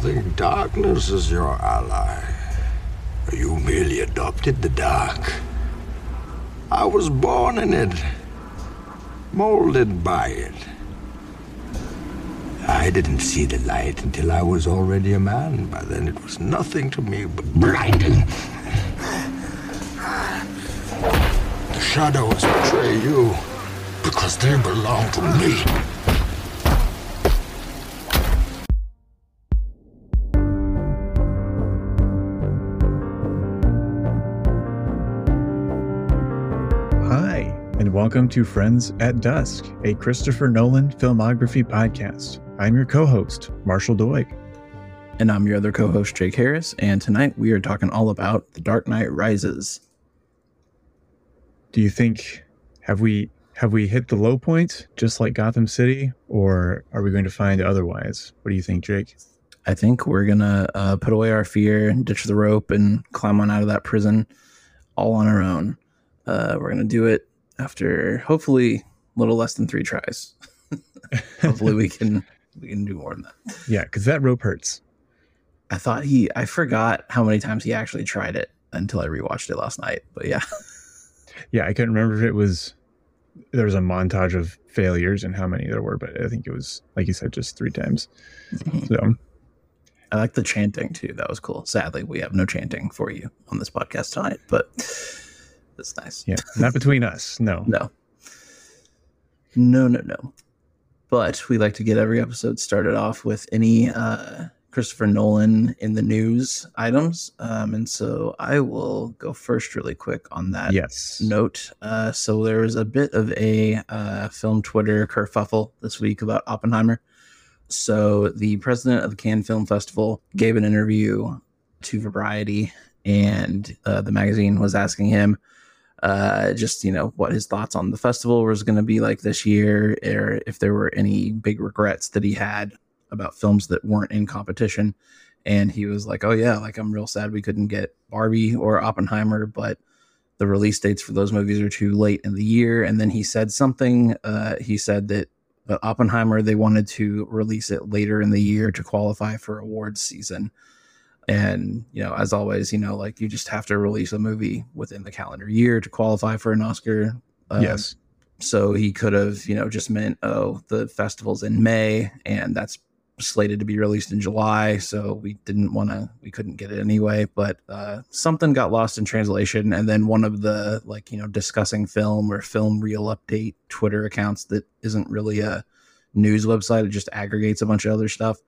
think darkness is your ally. You merely adopted the dark. I was born in it, molded by it. I didn't see the light until I was already a man. By then, it was nothing to me but blinding. The shadows betray you because they belong to me. Welcome to Friends at Dusk, a Christopher Nolan filmography podcast. I'm your co host, Marshall Doig. And I'm your other co host, Jake Harris. And tonight we are talking all about The Dark Knight Rises. Do you think have we have we hit the low point just like Gotham City, or are we going to find otherwise? What do you think, Jake? I think we're going to uh, put away our fear, ditch the rope, and climb on out of that prison all on our own. Uh, we're going to do it after hopefully a little less than three tries. hopefully we can we can do more than that. Yeah, because that rope hurts. I thought he I forgot how many times he actually tried it until I rewatched it last night. But yeah. Yeah, I couldn't remember if it was there was a montage of failures and how many there were, but I think it was like you said, just three times. Mm-hmm. So I like the chanting too. That was cool. Sadly, we have no chanting for you on this podcast tonight, but that's nice. yeah, not between us. No. No. No, no, no. But we like to get every episode started off with any uh, Christopher Nolan in the news items. Um, and so I will go first really quick on that Yes. note. Uh, so there was a bit of a uh, film Twitter kerfuffle this week about Oppenheimer. So the president of the Cannes Film Festival gave an interview to Variety, and uh, the magazine was asking him uh, just you know what his thoughts on the festival was going to be like this year, or if there were any big regrets that he had about films that weren't in competition. And he was like, "Oh yeah, like I'm real sad we couldn't get Barbie or Oppenheimer, but the release dates for those movies are too late in the year." And then he said something. Uh, he said that uh, Oppenheimer they wanted to release it later in the year to qualify for awards season. And you know, as always, you know, like you just have to release a movie within the calendar year to qualify for an Oscar. Um, yes. so he could have, you know, just meant, oh, the festival's in May and that's slated to be released in July. So we didn't want to, we couldn't get it anyway. But uh, something got lost in translation. And then one of the, like, you know, discussing film or film reel update Twitter accounts that isn't really a news website, it just aggregates a bunch of other stuff.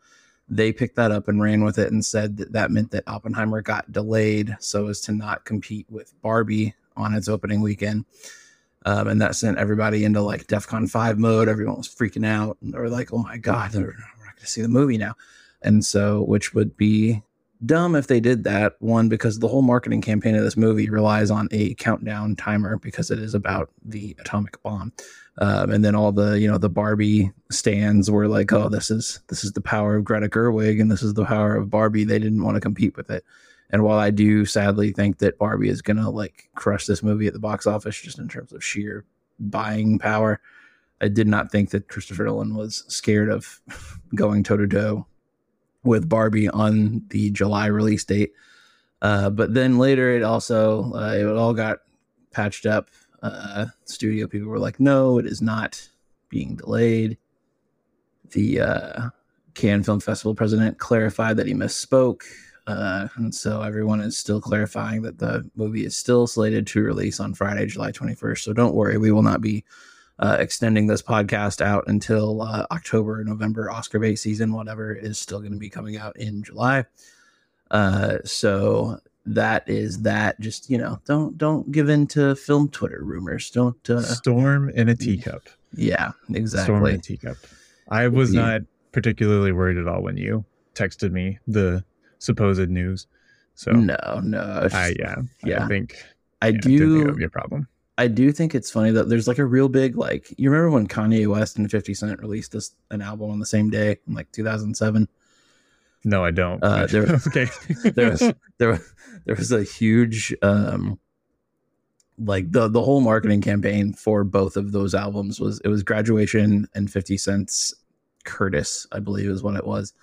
They picked that up and ran with it and said that that meant that Oppenheimer got delayed so as to not compete with Barbie on its opening weekend. Um, and that sent everybody into like DEFCON 5 mode. Everyone was freaking out. And they were like, oh my God, we're not going to see the movie now. And so, which would be dumb if they did that. One, because the whole marketing campaign of this movie relies on a countdown timer because it is about the atomic bomb. Um, and then all the, you know, the Barbie stands were like, oh, this is this is the power of Greta Gerwig and this is the power of Barbie. They didn't want to compete with it. And while I do sadly think that Barbie is gonna like crush this movie at the box office just in terms of sheer buying power, I did not think that Christopher Nolan was scared of going toe to toe with Barbie on the July release date. Uh, but then later, it also uh, it all got patched up. Uh, studio people were like, "No, it is not being delayed." The uh, Cannes Film Festival president clarified that he misspoke. Uh, and so everyone is still clarifying that the movie is still slated to release on Friday, July 21st. So don't worry, we will not be uh, extending this podcast out until uh, October, November, Oscar bait season, whatever is still going to be coming out in July. Uh, so that is that. Just you know, don't don't give in to film Twitter rumors. Don't. Uh, Storm in a teacup. yeah, exactly. Storm in a teacup. I was Yeah. not particularly worried at all when you texted me the supposed news. So No, no. I yeah, yeah. I think I yeah, think it do. would be a problem. I do think it's funny that there's like a real big like. You remember when Kanye West and 50 Cent released this an album on the same day in like 2007? No, I don't. Uh, there- okay. there was there was there was a huge um like the the whole marketing campaign for both of those albums was it was graduation and 50 cents curtis i believe is what it was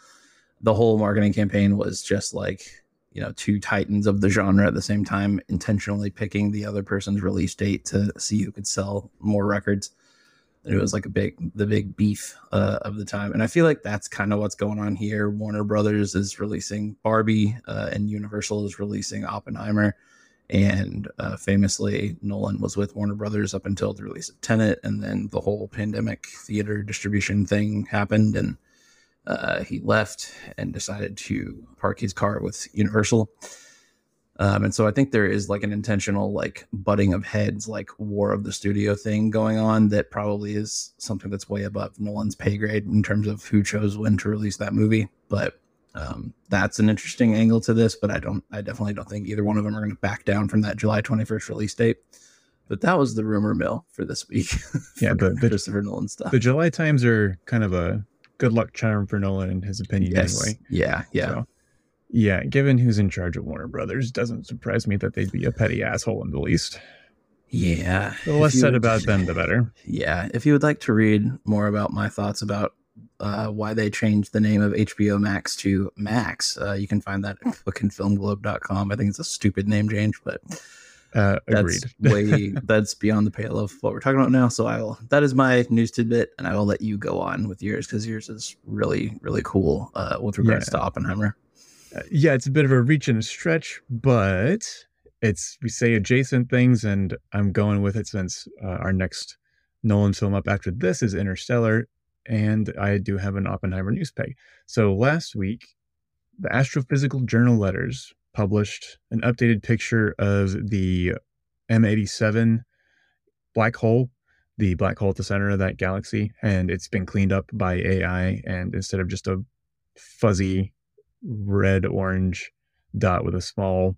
the whole marketing campaign was just like you know two titans of the genre at the same time intentionally picking the other person's release date to see who could sell more records. It was like a big the big beef uh, of the time. And i feel like that's kind of what's going on here. Warner brothers is releasing barbie uh, and universal is releasing oppenheimer. And uh, famously nolan was with warner brothers up until the release of tenet. And then the whole pandemic theater distribution thing happened. And uh, he left and decided to park his car with Universal. Um, and so I think there is like an intentional like butting of heads, like war of the studio thing going on that probably is something that's way above Nolan's pay grade in terms of who chose when to release that movie. But um, that's an interesting angle to this. But I don't, I definitely don't think either one of them are going to back down from that July 21st release date. But that was the rumor mill for this week. for Yeah, but the Christopher Nolan stuff. the July times are kind of a good luck charm for Nolan in his opinion yes. anyway. Yeah. Yeah. So, yeah, given who's in charge of Warner Brothers, doesn't surprise me that they'd be a petty asshole in the least. yeah. The less said would- about them, the better. Yeah, if you would like to read more about my thoughts about uh, why they changed the name of HBO Max to Max, uh, you can find that at bookandfilmglobe.com. I think it's a stupid name change, but Uh, agreed. that's way that's beyond the pale of what we're talking about now. So I will. That is my news tidbit, and I will let you go on with yours because yours is really really cool uh, with regards to Oppenheimer. Uh, yeah, it's a bit of a reach and a stretch, but it's we say adjacent things, and I'm going with it since uh, our next Nolan film up after this is Interstellar, and I do have an Oppenheimer news peg. So last week, the Astrophysical Journal Letters published an updated picture of the M87 black hole, the black hole at the center of that galaxy, and it's been cleaned up by AI, and instead of just a fuzzy red orange dot with a small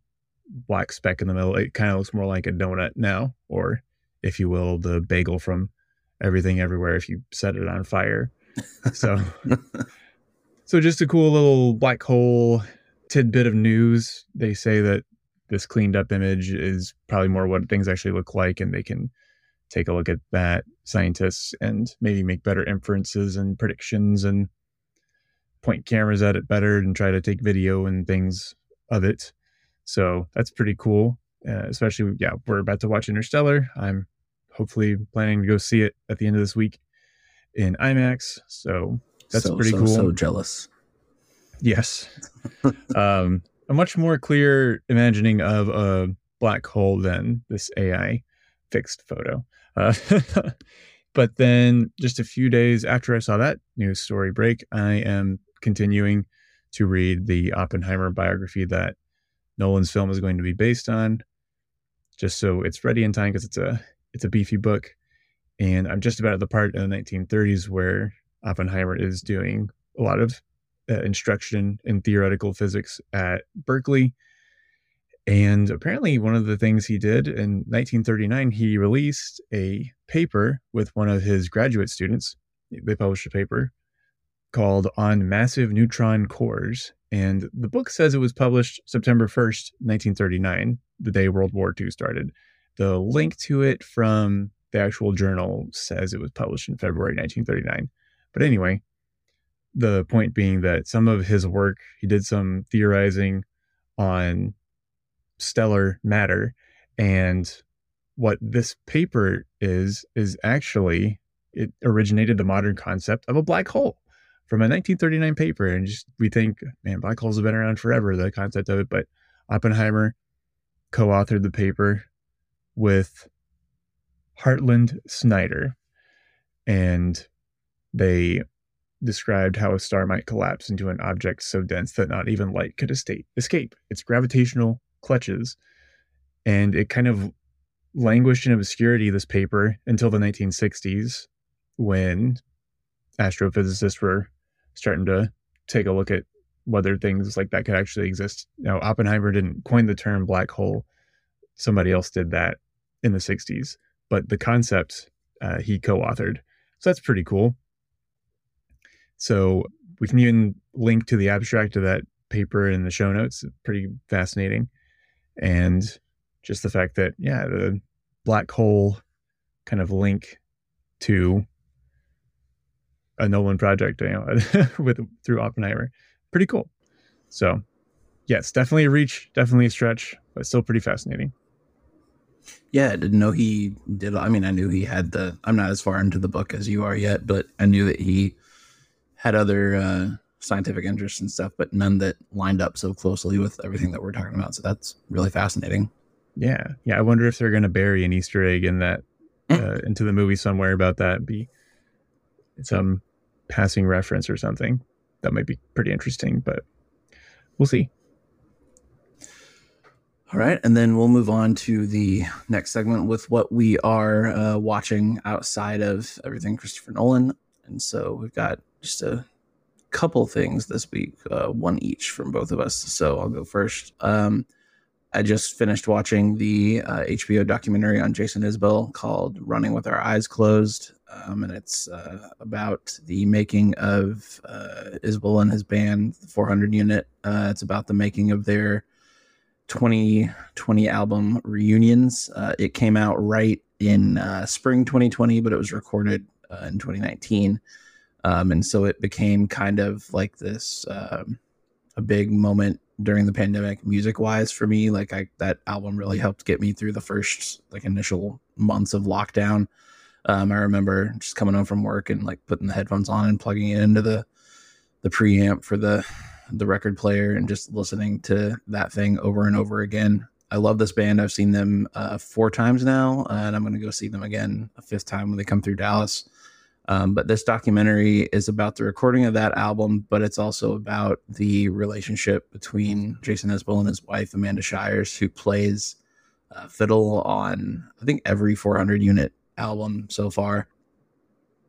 black speck in the middle. It kind of looks more like a donut now, or if you will, the bagel from everything everywhere if you set it on fire. So so just a cool little black hole tidbit of news. They say that this cleaned up image is probably more what things actually look like and they can take a look at that scientists and maybe make better inferences and predictions and point cameras at it better and try to take video and things of it. So that's pretty cool. Uh, especially, yeah, we're about to watch Interstellar. I'm hopefully planning to go see it at the end of this week in IMAX. So That's so, pretty so, cool. So jealous. Yes, um, a much more clear imagining of a black hole than this AI fixed photo. Uh, but then, just a few days after I saw that news story break, I am continuing to read the Oppenheimer biography that Nolan's film is going to be based on, just so it's ready in time because it's a it's a beefy book, and I'm just about at the part in the 1930s where Oppenheimer is doing a lot of uh, instruction in theoretical physics at Berkeley. And apparently, one of the things he did in 1939, he released a paper with one of his graduate students. They published a paper called On Massive Neutron Cores. And the book says it was published September 1st, 1939, the day World War II started. The link to it from the actual journal says it was published in February 1939. But anyway, the point being that some of his work, he did some theorizing on stellar matter. And what this paper is, is actually, it originated the modern concept of a black hole from a 1939 paper. And just we think, man, black holes have been around forever, the concept of it. But Oppenheimer co authored the paper with Hartland Snyder. And they described how a star might collapse into an object so dense that not even light could escape, its gravitational clutches. And it kind of languished in obscurity, this paper, until the 1960s when astrophysicists were starting to take a look at whether things like that could actually exist. Now, Oppenheimer didn't coin the term black hole, somebody else did that in the 60s, but the concept uh, he co authored. So that's pretty cool. So we can even link to the abstract of that paper in the show notes. Pretty fascinating. And just the fact that, yeah, the black hole kind of link to a Nolan project, you know, with through Oppenheimer. pretty cool. So, yes, definitely a reach, definitely a stretch, but still pretty fascinating. Yeah, I didn't know he did. I mean, I knew he had the. I'm not as far into the book as you are yet, but I knew that he had other uh, scientific interests and stuff, but none that lined up so closely with everything that we're talking about. So that's really fascinating. Yeah, yeah. I wonder if they're going to bury an Easter egg in that mm. uh, into the movie somewhere about that. Be some passing reference or something that might be pretty interesting, but we'll see. All right, and then we'll move on to the next segment with what we are uh, watching outside of everything Christopher Nolan. And so we've got just a couple things this week, uh, one each from both of us. So I'll go first. Um, I just finished watching the uh, HBO documentary on Jason Isbell called "Running with Our Eyes Closed," um, and it's uh, about the making of uh, Isbell and his band, the 400 Unit. Uh, it's about the making of their 2020 album reunions. Uh, it came out right in uh, spring 2020, but it was recorded in 2019, um, and so it became kind of like this um, a big moment during the pandemic music wise for me. Like i that album really helped get me through the first like initial months of lockdown. Um, i remember just coming home from work and like putting the headphones on and plugging it into the the preamp for the the record player and just listening to that thing over and over again. I love this band. I've seen them uh, four times now and i'm going to go see them again a fifth time when they come through dallas um, but this documentary is about the recording of that album, but it's also about the relationship between Jason Isbell and his wife, Amanda Shires, who plays uh, fiddle on, I think, every 400 unit album so far.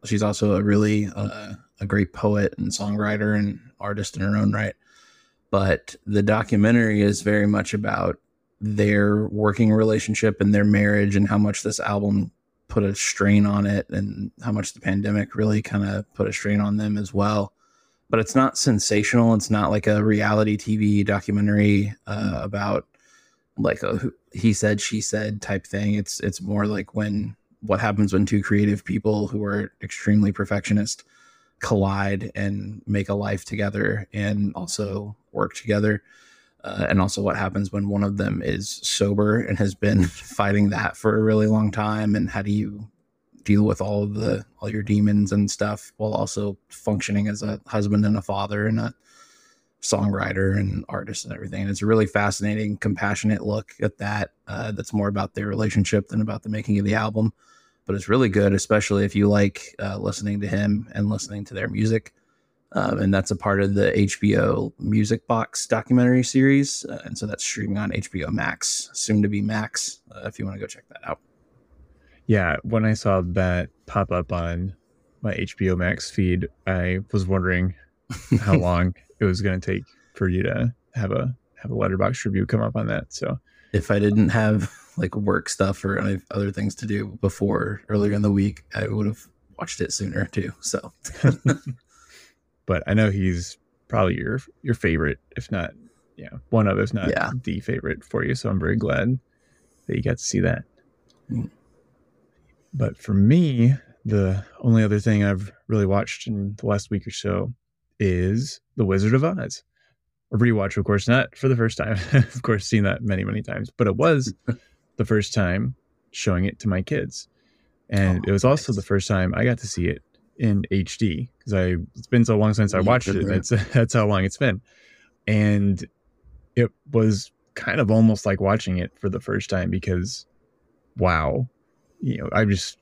She's also a really uh, a great poet and songwriter and artist in her own right. But the documentary is very much about their working relationship and their marriage and how much this album put a strain on it and how much the pandemic really kind of put a strain on them as well. But it's not sensational. It's not like a reality TV documentary uh, about like a he said she said type thing. It's it's more like when what happens when two creative people who are extremely perfectionist collide and make a life together and also work together uh, and also what happens when one of them is sober and has been fighting that for a really long time and how do you deal with all of the all your demons and stuff while also functioning as a husband and a father and a songwriter and artist and everything? And it's a really fascinating compassionate look at that uh, that's more about their relationship than about the making of the album. But it's really good especially if you like uh, listening to him and listening to their music um, and that's a part of the HBO Music Box documentary series. Uh, and so that's streaming on HBO Max, soon to be Max, uh, if you want to go check that out. Yeah, when I saw that pop up on my HBO Max feed, I was wondering how long it was going to take for you to have a have a Letterboxd review come up on that. So if I didn't have like work stuff or other things to do before earlier in the week, I would have watched it sooner too. So but I know he's probably your your favorite, if not, yeah, one of if not yeah. the favorite for you. So I'm very glad that you got to see that. Mm. But for me, the only other thing I've really watched in the last week or so is The Wizard of Oz. A rewatch, of course, not for the first time. of course, seen that many, many times, but it was the first time showing it to my kids. And oh, it was also the first time I got to see it in HD because I it's been so long since I watched it. That's that's how long it's been, and it was kind of almost like watching it for the first time because, wow, you know, I just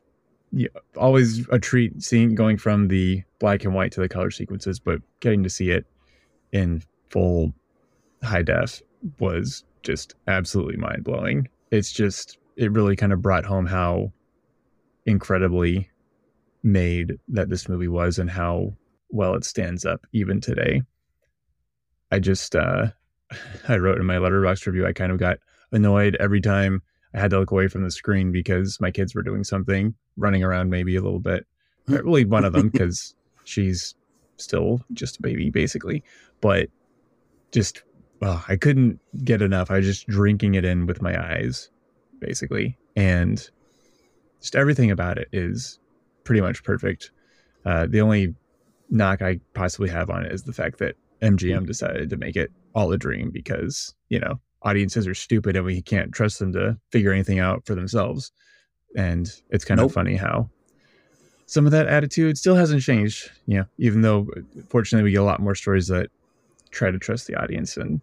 you know, always a treat seeing going from the black and white to the color sequences, but getting to see it in full high def was just absolutely mind blowing. It's just it really kind of brought home how incredibly made that this movie was and how well it stands up even today. I just uh I wrote in my Letterboxd review I kind of got annoyed every time I had to look away from the screen because my kids were doing something, running around maybe a little bit. Really one of them because she's still just a baby basically, but just well, I couldn't get enough. I was just drinking it in with my eyes basically and just everything about it is pretty much perfect. Uh, the only knock I possibly have on it is the fact that MGM decided to make it all a dream because, you know, audiences are stupid and we can't trust them to figure anything out for themselves. And it's kind Nope. of funny how some of that attitude still hasn't changed. You know, even though fortunately we get a lot more stories that try to trust the audience and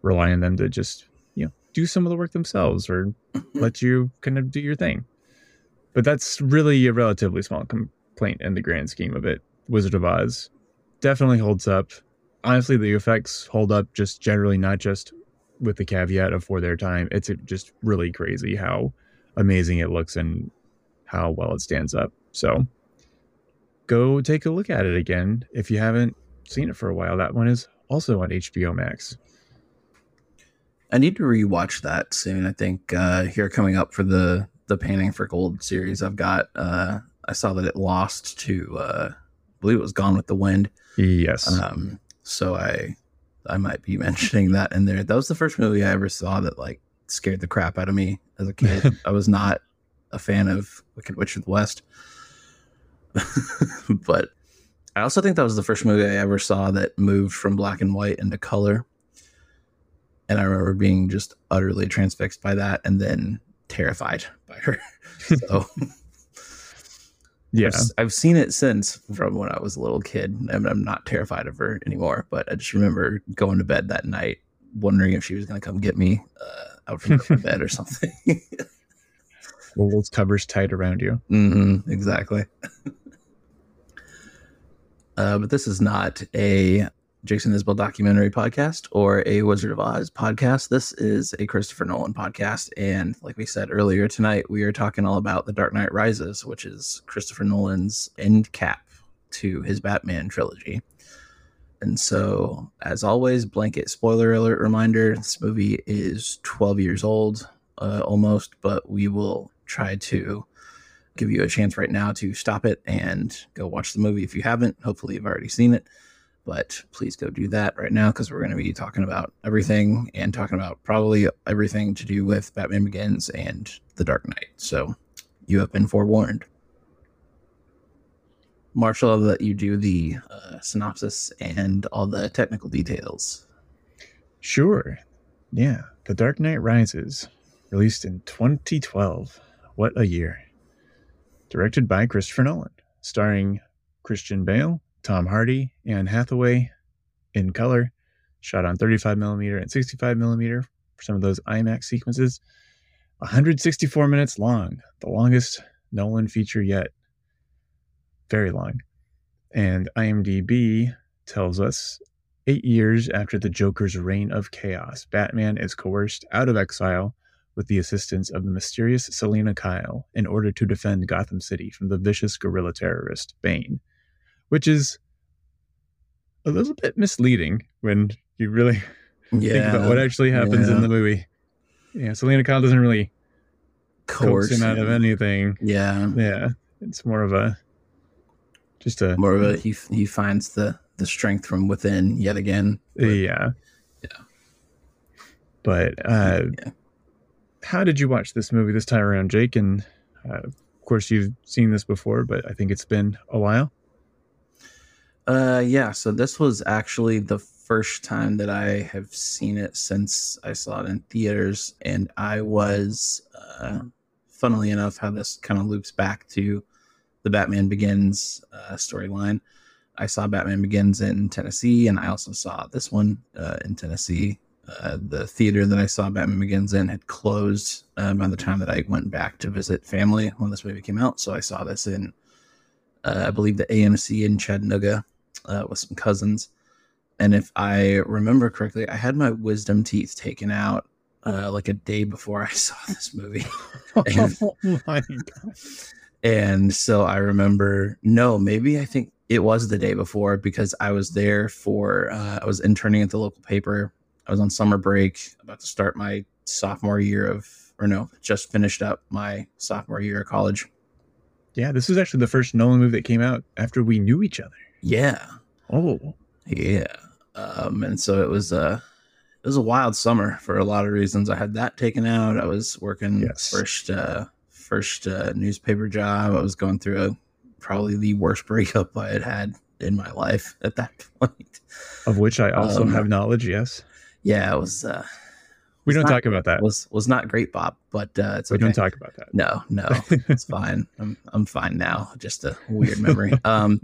rely on them to just, you know, do some of the work themselves or let you kind of do your thing. But that's really a relatively small complaint in the grand scheme of it. Wizard of Oz definitely holds up. Honestly, the effects hold up just generally, not just with the caveat of for their time. It's just really crazy how amazing it looks and how well it stands up. So go take a look at it again if you haven't seen it for a while. That one is also on HBO Max. I need to rewatch that soon. I think uh, here coming up for the the Panning for Gold series, I've got. Uh, I saw that it lost to. Uh, I believe it was Gone with the Wind. Yes. Um, so I I might be mentioning that in there. That was the first movie I ever saw that like scared the crap out of me as a kid. I was not a fan of Wicked Witch of the West. but I also think that was the first movie I ever saw that moved from black and white into color. And I remember being just utterly transfixed by that and then terrified by her. So yeah. I've, I've seen it since from when I was a little kid, and I'm not terrified of her anymore. But I just remember going to bed that night, wondering if she was going to come get me uh, out from the bed or something. Wolves covers tight around you. hmm exactly. uh, but this is not a Jason Isbell documentary podcast or a Wizard of Oz podcast. This is a Christopher Nolan podcast. And like we said earlier tonight, we are talking all about The Dark Knight Rises, which is Christopher Nolan's end cap to his Batman trilogy. And so, as always, blanket spoiler alert reminder this movie is 12 years old uh, almost, but we will try to give you a chance right now to stop it and go watch the movie if you haven't. Hopefully, you've already seen it, but please go do that right now because we're going to be talking about everything and talking about probably everything to do with Batman Begins and The Dark Knight. So, you have been forewarned. Marshall, I'll let you do the uh, synopsis and all the technical details. Sure. Yeah. The Dark Knight Rises, released in 2012. What a year. Directed by Christopher Nolan, starring Christian Bale, Tom Hardy, Anne Hathaway in color, shot on 35mm and 65mm for some of those IMAX sequences. 164 minutes long, the longest Nolan feature yet. Very long. And IMDb tells us eight years after the Joker's reign of chaos, Batman is coerced out of exile with the assistance of the mysterious Selina Kyle in order to defend Gotham City from the vicious guerrilla terrorist Bane, which is a little bit misleading when you really think about what actually happens in the movie. Yeah, Selina Kyle doesn't really coax coerce him out of anything. Yeah, Yeah, it's more of a just a more of a he he finds the the strength from within yet again. But, yeah, Yeah. But uh, yeah. how did you watch this movie this time around, Jake? And uh, of course, you've seen this before, but I think it's been a while. Uh, yeah. So this was actually the first time that I have seen it since I saw it in theaters, and I was, uh, funnily enough, how this kind of loops back to the Batman Begins uh, storyline. I saw Batman Begins in Tennessee, and I also saw this one uh, in Tennessee. Uh, the theater that I saw Batman Begins in had closed uh, by the time that I went back to visit family when this movie came out. So I saw this in, uh, I believe, the AMC in Chattanooga uh, with some cousins. And if I remember correctly, I had my wisdom teeth taken out uh, like a day before I saw this movie. And- oh my god! And so I remember, no, maybe I think it was the day before because I was there for, uh, I was interning at the local paper. I was on summer break, about to start my sophomore year of, or no, just finished up my sophomore year of college. Yeah, this was actually the first Nolan movie that came out after we knew each other. Yeah. Oh, Yeah. Um, and so it was uh it was a wild summer for a lot of reasons. I had that taken out. I was working Yes. first uh first uh, newspaper job. I was going through a probably the worst breakup I had had in my life at that point. Of which I also Um, have knowledge. Yes, Yeah, it was uh, we it's don't not- talk about that. was was not great, Bob, but uh, it's we okay. don't talk about that. No, no, it's fine. I'm I'm fine now. Just a weird memory. Um,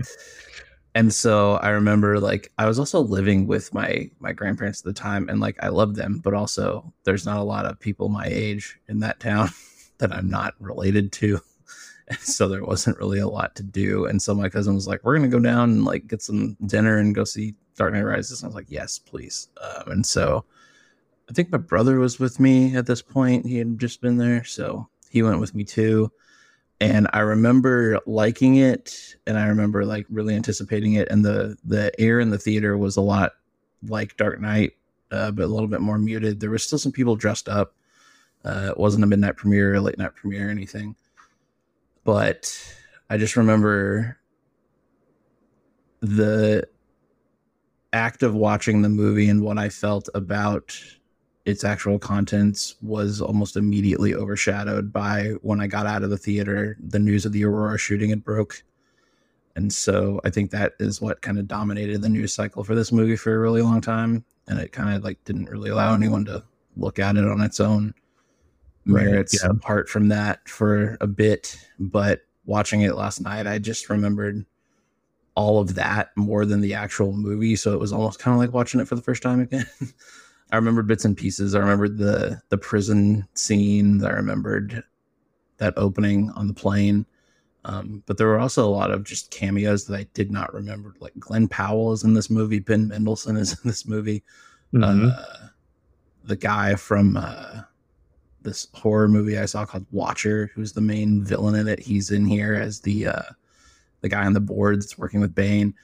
and so I remember like I was also living with my my grandparents at the time, and like I loved them, but also there's not a lot of people my age in that town that I'm not related to. And so there wasn't really a lot to do. And so my cousin was like, "We're gonna go down and like get some dinner and go see Dark Knight Rises." And I was like, "Yes, please." Um, and so I think my brother was with me at this point. He had just been there, so he went with me too. And I remember liking it, and I remember like really anticipating it. And the the air in the theater was a lot like Dark Knight, uh, but a little bit more muted. There was still some people dressed up. Uh, it wasn't a midnight premiere, a late night premiere, or anything. But I just remember the act of watching the movie and what I felt about its actual contents was almost immediately overshadowed by when I got out of the theater, the news of the Aurora shooting had broke. And so I think that is what kind of dominated the news cycle for this movie for a really long time. And it kind of like didn't really allow anyone to look at it on its own Right, merits yeah. apart from that for a bit. But watching it last night, I just remembered all of that more than the actual movie. So it was almost kind of like watching it for the first time again. I remembered bits and pieces. I remembered the the prison scene. I remembered that opening on the plane. Um, but there were also a lot of just cameos that I did not remember. Like Glen Powell is in this movie. Ben Mendelsohn is in this movie. Mhm. Uh, the guy from uh, this horror movie I saw called Watcher, who's the main villain in it. He's in here as the uh, the guy on the board that's working with Bane.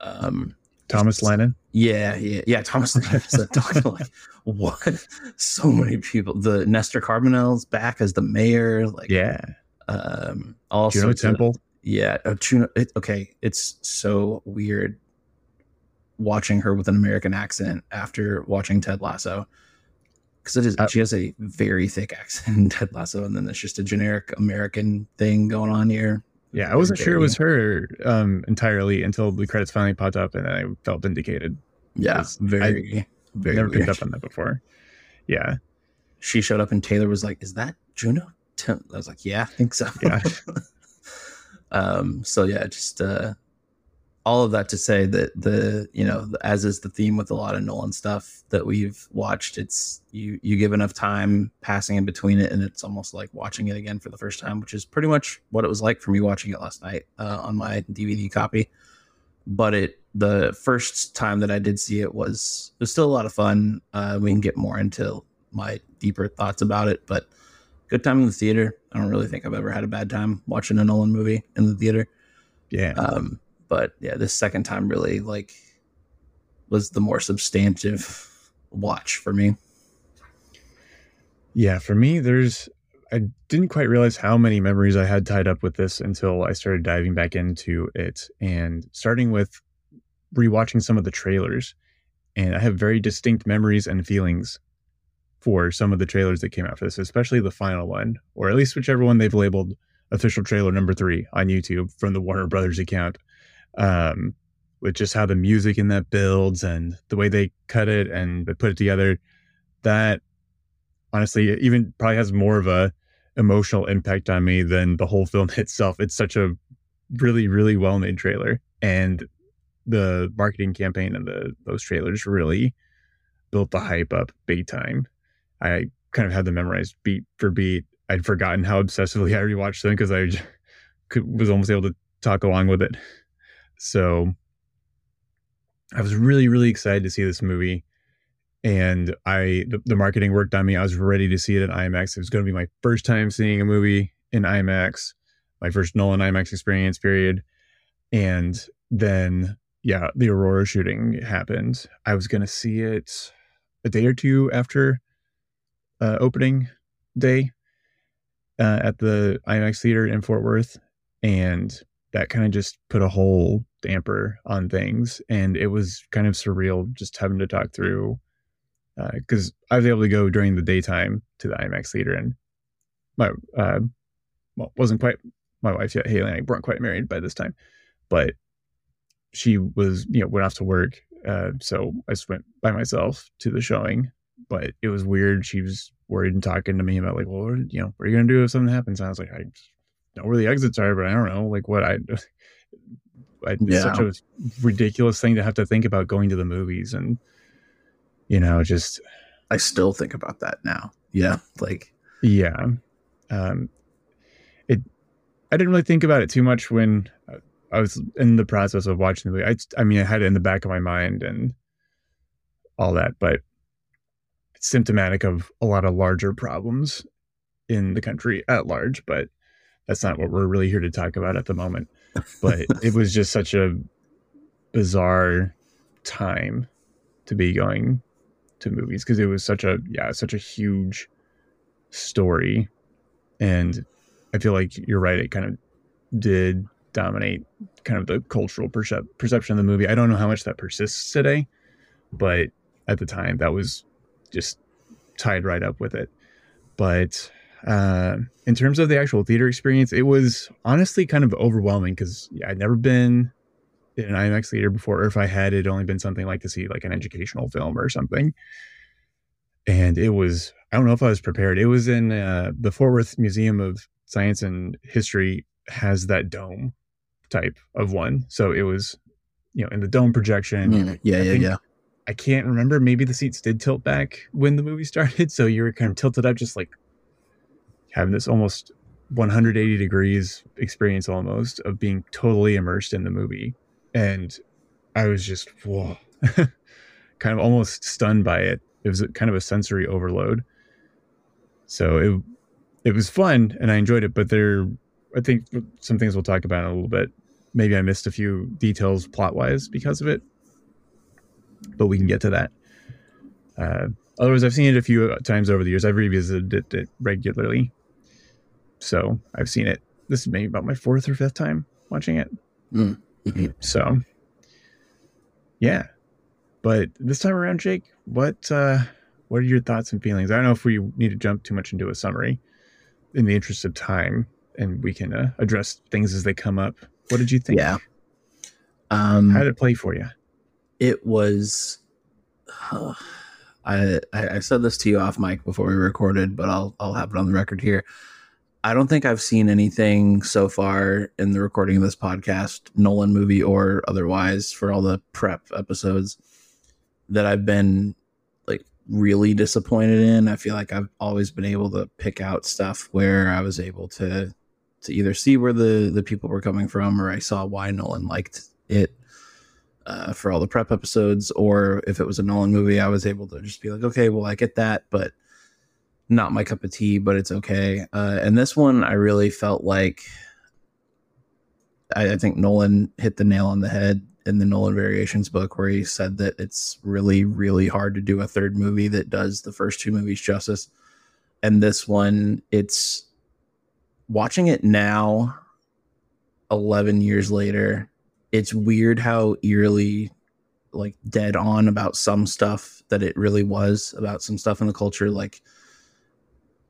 Um, Thomas Lennon. yeah, yeah, yeah. Thomas Lennon talking like what? So many people. The Nestor Carbonell's back as the mayor. Like Yeah, um, also Juno Temple. yeah, uh, Juno. It, okay, it's so weird watching her with an American accent after watching Ted Lasso because it is Uh, she has a very thick accent in Ted Lasso, and then there's just a generic American thing going on here. Yeah, I wasn't sure it was her um, entirely until the credits finally popped up, and I felt vindicated. Yeah, very, very Never weird. picked up on that before. Yeah, She showed up, and Taylor was like, "Is that Juno?" I was like, "Yeah, I think so." Yeah. um. So yeah, just uh, all of that to say that the you know as is the theme with a lot of Nolan stuff that we've watched, it's you you give enough time passing in between it, and it's almost like watching it again for the first time, which is pretty much what it was like for me watching it last night uh, on my DVD copy. But it the first time that I did see it was it was still a lot of fun. Uh, we can get more into my deeper thoughts about it, but good time in the theater. I don't really think I've ever had a bad time watching a Nolan movie in the theater. yeah. Um, but yeah, this second time really like was the more substantive watch for me. Yeah, for me, there's I didn't quite realize how many memories I had tied up with this until I started diving back into it and starting with rewatching some of the trailers. And I have very distinct memories and feelings for some of the trailers that came out for this, especially the final one, or at least whichever one they've labeled official trailer number three on YouTube from the Warner Brothers account. Um, with just how the music in that builds and the way they cut it and put it together, that honestly even probably has more of a emotional impact on me than the whole film itself. It's such a really, really well made trailer. And the marketing campaign and the those trailers really built the hype up big time. I kind of had them memorized beat for beat. I'd forgotten how obsessively I rewatched them because I was almost able to talk along with it. So I was really, really excited to see this movie and I the, the marketing worked on me. I was ready to see it in IMAX. It was going to be my first time seeing a movie in IMAX, my first Nolan IMAX experience. Period. And then, yeah, the Aurora shooting happened. I was going to see it a day or two after uh, opening day uh, at the IMAX theater in Fort Worth, and that kind of just put a whole damper on things. And it was kind of surreal just having to talk through because I was able to go during the daytime to the IMAX theater, and my uh, well wasn't quite my wife yet. Haley and I weren't quite married by this time, but she was, you know, went off to work. Uh, so I just went by myself to the showing, but it was weird. She was worried and talking to me about like, well, you know, what are you gonna do if something happens? And I was like, I know where the exits are, but I don't know, like what I. I it's Yeah. such a ridiculous thing to have to think about going to the movies, and you know, just I still think about that now. Yeah, like yeah. Um, it. I didn't really think about it too much when uh, I was in the process of watching the movie. I, I mean, I had it in the back of my mind and all that, but it's symptomatic of a lot of larger problems in the country at large. But that's not what we're really here to talk about at the moment. But it was just such a bizarre time to be going to movies because it was such a yeah such a huge story. And i feel like you're right it kind of did dominate kind of the cultural percep- perception of the movie. I don't know how much that persists today but at the time that was just tied right up with it. But uh, in terms of the actual theater experience it was honestly kind of overwhelming because i'd never been in an IMAX theater before, or if I had, it'd only been something like to see like an educational film or something. And it was, I don't know if I was prepared. It was in uh, the Fort Worth Museum of Science and History has that dome type of one. So it was, you know, in the dome projection. Mm, yeah, I yeah, yeah. I can't remember. Maybe the seats did tilt back when the movie started. So you were kind of tilted up, just like having this almost 180 degrees experience almost of being totally immersed in the movie. And I was just, whoa, kind of almost stunned by it. It was kind of a sensory overload. So it, it was fun and I enjoyed it, but there, I think some things we'll talk about in a little bit. Maybe I missed a few details plot wise because of it, but we can get to that. Uh, otherwise, I've seen it a few times over the years. I've revisited it, it regularly. So I've seen it. This is maybe about my fourth or fifth time watching it. Mm, mhm. So yeah. But this time around, Jake, what uh what are your thoughts and feelings? I don't know if we need to jump too much into a summary in the interest of time and we can uh, address things as they come up. What did you think? Yeah. Um, How did it play for you? it was I, I I said this to you off mic before we recorded, but I'll I'll have it on the record here. I don't think I've seen anything so far in the recording of this podcast, Nolan movie or otherwise, for all the prep episodes that I've been like really disappointed in. I feel like I've always been able to pick out stuff where I was able to to either see where the the people were coming from or I saw why Nolan liked it uh, for all the prep episodes, or if it was a Nolan movie, I was able to just be like, okay, well, I get that, but not my cup of tea, but it's okay. Uh, and this one, I really felt like I, I think Nolan hit the nail on the head in the Nolan Variations book, where he said that it's really, really hard to do a third movie that does the first two movies justice. And this one, it's watching it now, 11 years later, it's weird how eerily like dead on about some stuff that it really was about some stuff in the culture like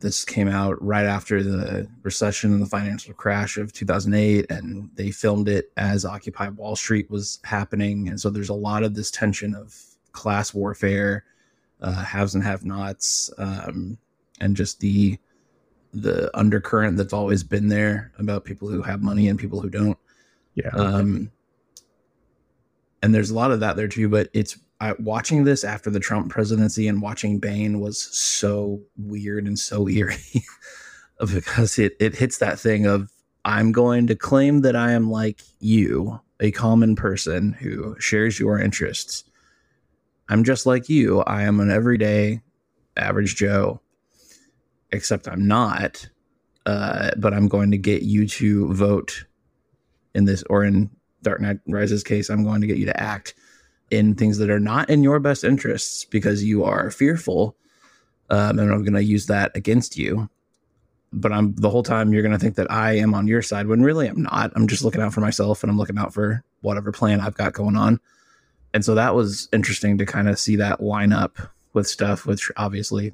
this came out right after the recession and the financial crash of 2008 and they filmed it as occupy wall street was happening and so there's a lot of this tension of class warfare uh, haves and have nots um, and just the the undercurrent that's always been there about people who have money and people who don't Yeah. um, and there's a lot of that there too. But it's I, watching this after the Trump presidency and watching Bane was so weird and so eerie because it it hits that thing of I'm going to claim that I am like you, a common person who shares your interests. I'm just like you. I am an everyday average Joe, except I'm not. Uh, but I'm going to get you to vote in this, or in Dark Knight Rises case, I'm going to get you to act in things that are not in your best interests because you are fearful. Um, and I'm going to use that against you. But I'm the whole time you're going to think that I am on your side when really I'm not. I'm just looking out for myself and I'm looking out for whatever plan I've got going on. And so that was interesting to kind of see that line up with stuff, which obviously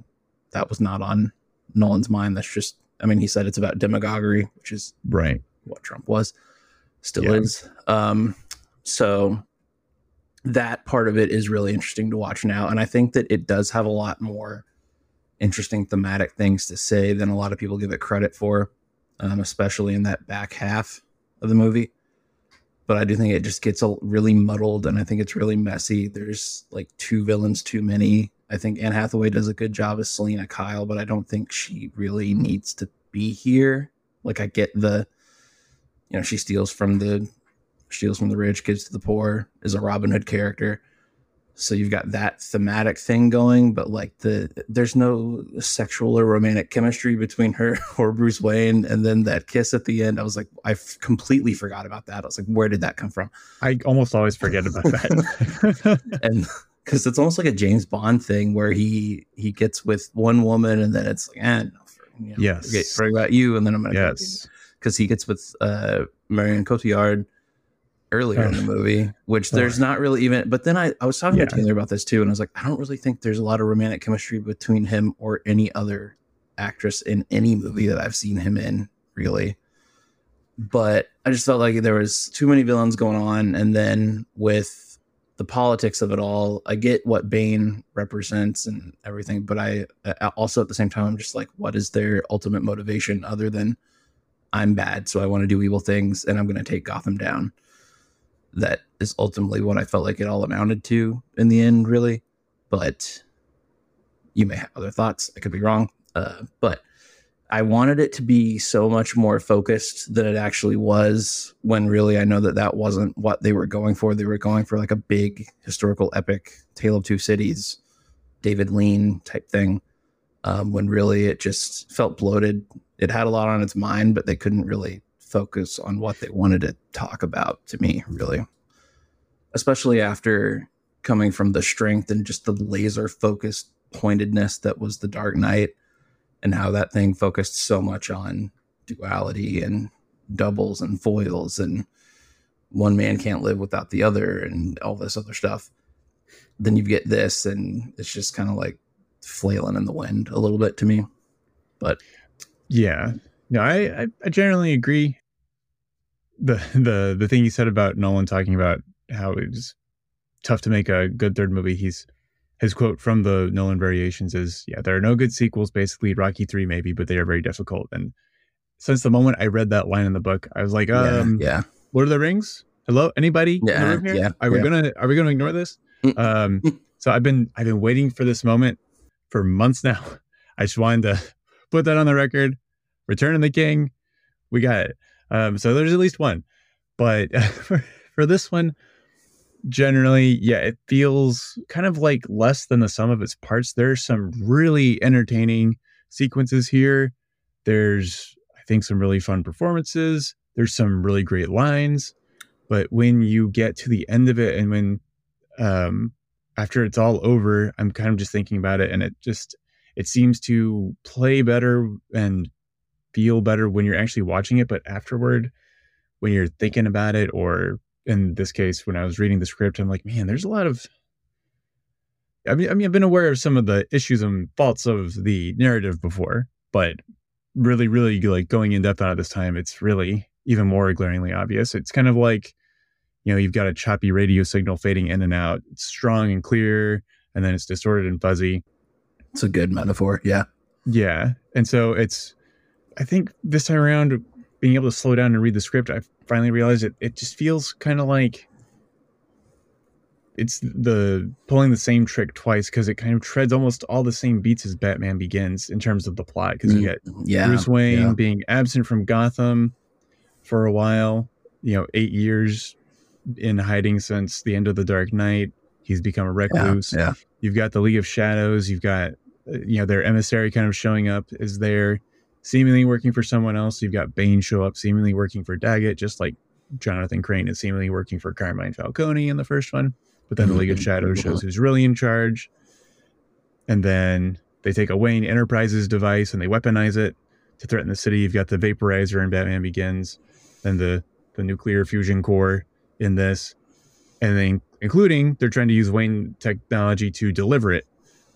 that was not on Nolan's mind. That's just, I mean, he said it's about demagoguery, which is right. what Trump was, still Yeah. is. Um, so that part of it is really interesting to watch now. And I think that it does have a lot more interesting thematic things to say than a lot of people give it credit for, um, especially in that back half of the movie. But I do think it just gets a, really muddled and I think it's really messy. There's like two villains too many. I think Anne Hathaway does a good job as Selina Kyle, but I don't think she really needs to be here. Like I get the, you know, she steals from the steals from the rich, gives to the poor, is a Robin Hood character. So you've got that thematic thing going, but like the there's no sexual or romantic chemistry between her or Bruce Wayne, and then that kiss at the end. I was like, I completely forgot about that. I was like, where did that come from? I almost always forget about that. and because it's almost like a James Bond thing where he he gets with one woman and then it's like, and eh, you know, yes, forget, forget about you, and then I'm gonna yes because he gets with uh Marion Cotillard earlier in the oh. movie, which oh. there's not really even. But then I, I was talking yeah. to Taylor about this too, and I was like, I don't really think there's a lot of romantic chemistry between him or any other actress in any movie that I've seen him in, really. But I just felt like there was too many villains going on, and then with the politics of it all, I get what Bane represents and everything, but I also at the same time I'm just like, what is their ultimate motivation other than I'm bad, so I want to do evil things, and I'm going to take Gotham down that is ultimately what I felt like it all amounted to in the end, really. But you may have other thoughts. I could be wrong. Uh, but I wanted it to be so much more focused than it actually was. When really, I know that that wasn't what they were going for. They were going for like a big historical epic, Tale of Two Cities, David Lean type thing. Um, when really it just felt bloated. It had a lot on its mind, but they couldn't really focus on what they wanted to talk about to me, really. Especially after coming from the strength and just the laser focused pointedness that was the Dark Knight and how that thing focused so much on duality and doubles and foils and one man can't live without the other and all this other stuff. Then you get this and it's just kind of like flailing in the wind a little bit to me. But yeah, no, I, I, generally agree. The the the thing you said about Nolan talking about how it was tough to make a good third movie. He's his quote from the Nolan variations is, "Yeah, there are no good sequels. Basically, Rocky three maybe, but they are very difficult." And since the moment I read that line in the book, I was like, um, yeah, yeah. Lord of the Rings. Hello, anybody? Yeah, yeah. Are we yeah. gonna Are we gonna ignore this? Mm. um, so I've been I've been waiting for this moment for months now. I just wanted to put that on the record. Return of the King, we got it. Um, so there's at least one, but for, for this one, generally, yeah, it feels kind of like less than the sum of its parts. There's some really entertaining sequences here. There's, I think, some really fun performances. There's some really great lines, but when you get to the end of it, and when um, after it's all over, I'm kind of just thinking about it, and it just it seems to play better and feel better when you're actually watching it, but afterward, when you're thinking about it, or in this case, when I was reading the script, I'm like, man, there's a lot of. I mean, I mean, I've been aware of some of the issues and faults of the narrative before, but really, really like going in depth on it this time, it's really even more glaringly obvious. It's kind of like, you know, you've got a choppy radio signal fading in and out. It's strong and clear, and then it's distorted and fuzzy. It's a good metaphor. Yeah. Yeah. And so it's I think this time around, being able to slow down and read the script, I finally realized it. It just feels kind of like it's the pulling the same trick twice because it kind of treads almost all the same beats as Batman Begins in terms of the plot. Because you mm, get yeah, Bruce Wayne yeah. being absent from Gotham for a while, you know, eight years in hiding since the end of the Dark Knight. He's become a recluse. Yeah, yeah. You've got the League of Shadows. You've got uh, you know their emissary kind of showing up is there seemingly working for someone else. You've got Bane show up, seemingly working for Daggett, just like Jonathan Crane is seemingly working for Carmine Falcone in the first one. But then the League of Shadows shows who's really in charge. And then they take a Wayne Enterprises device and they weaponize it to threaten the city. You've got the vaporizer in Batman Begins, then the the nuclear fusion core in this, and then including they're trying to use Wayne technology to deliver it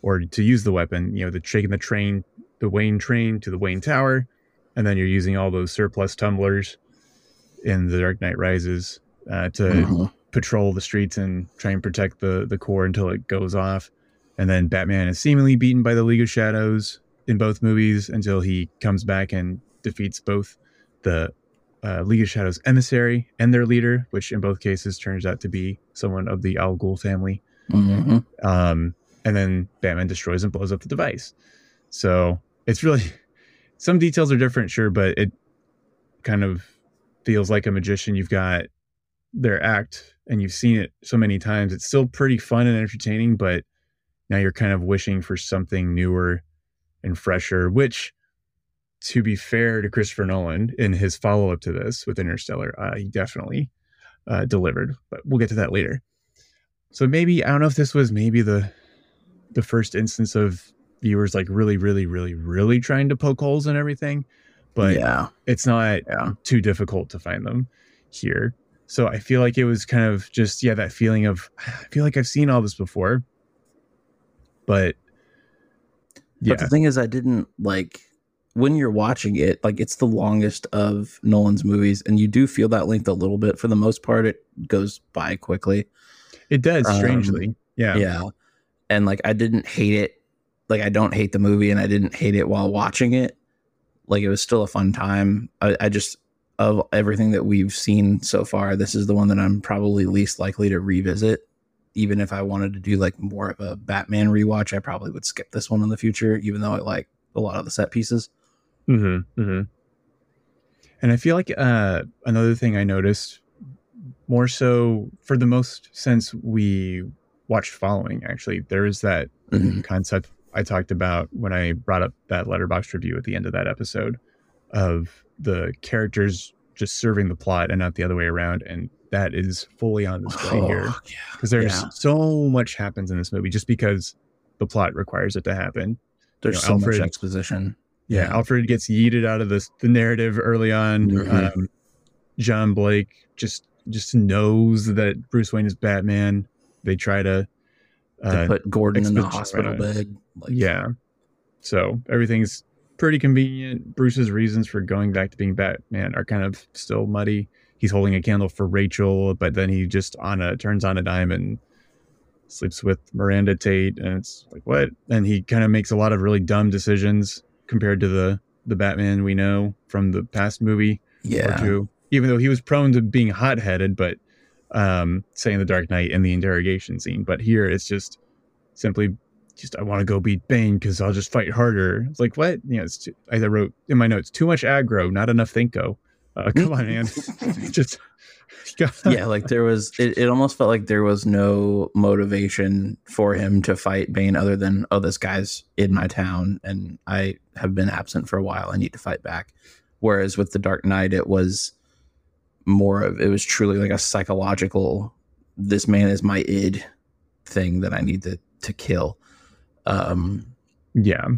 or to use the weapon. You know, the taking the train the Wayne train to the Wayne Tower, and then you're using all those surplus tumblers in The Dark Knight Rises uh, to mm-hmm. patrol the streets and try and protect the the core until it goes off. And then Batman is seemingly beaten by the League of Shadows in both movies until he comes back and defeats both the uh, League of Shadows emissary and their leader, which in both cases turns out to be someone of the Al Ghul family. Mm-hmm. Um, and then Batman destroys and blows up the device. So it's really some details are different, sure, but it kind of feels like a magician. You've got their act and you've seen it so many times. It's still pretty fun and entertaining, but now you're kind of wishing for something newer and fresher, which to be fair to Christopher Nolan in his follow up to this with Interstellar, uh, he definitely uh, delivered, but we'll get to that later. So maybe, I don't know if this was maybe the, the first instance of viewers like really, really, really, really trying to poke holes in everything, but yeah, it's not yeah, too difficult to find them here. So I feel like it was kind of just yeah that feeling of I feel like I've seen all this before, but yeah, But the thing is, I didn't like when you're watching it. Like it's the longest of Nolan's movies, and you do feel that length a little bit. For the most part, it goes by quickly. it does um, strangely. yeah, Yeah, and like I didn't hate it. Like I don't hate the movie, and I didn't hate it while watching it. Like it was still a fun time. I, I just of everything that we've seen so far, this is the one that I'm probably least likely to revisit. Even if I wanted to do like more of a Batman rewatch, I probably would skip this one in the future, even though I like a lot of the set pieces. Mm-hmm, mm-hmm. And I feel like uh, another thing I noticed more so for the most since we watched following actually there is that Mhm. concept I talked about when I brought up that Letterboxd review at the end of that episode of the characters just serving the plot and not the other way around and that is fully on display here Oh, yeah. because there's yeah. so much happens in this movie just because the plot requires it to happen There's know, so Alfred- much exposition. yeah, Yeah. Alfred gets yeeted out of the the narrative early on. Mhm. Um, John Blake just just knows that Bruce Wayne is Batman. They try to, uh, put Gordon in the hospital bed. Like, yeah. So everything's pretty convenient. Bruce's reasons for going back to being Batman are kind of still muddy. He's holding a candle for Rachel, but then he just on a turns on a dime and sleeps with Miranda Tate, and it's like what? And he kind of makes a lot of really dumb decisions compared to the the Batman we know from the past movie or yeah. two. Even though he was prone to being hot headed, but um, say in the Dark Knight in the interrogation scene, but here it's just simply just I want to go beat Bane because I'll just fight harder. It's like what you know. It's too, I wrote in my notes too much aggro, not enough thinko. Uh, come on, man. just yeah, like there was it, it almost felt like there was no motivation for him to fight Bane other than, oh, this guy's in my town and I have been absent for a while. I need to fight back. Whereas with the Dark Knight, it was more of it was truly like a psychological this man is my id thing that I need to to kill. Um yeah,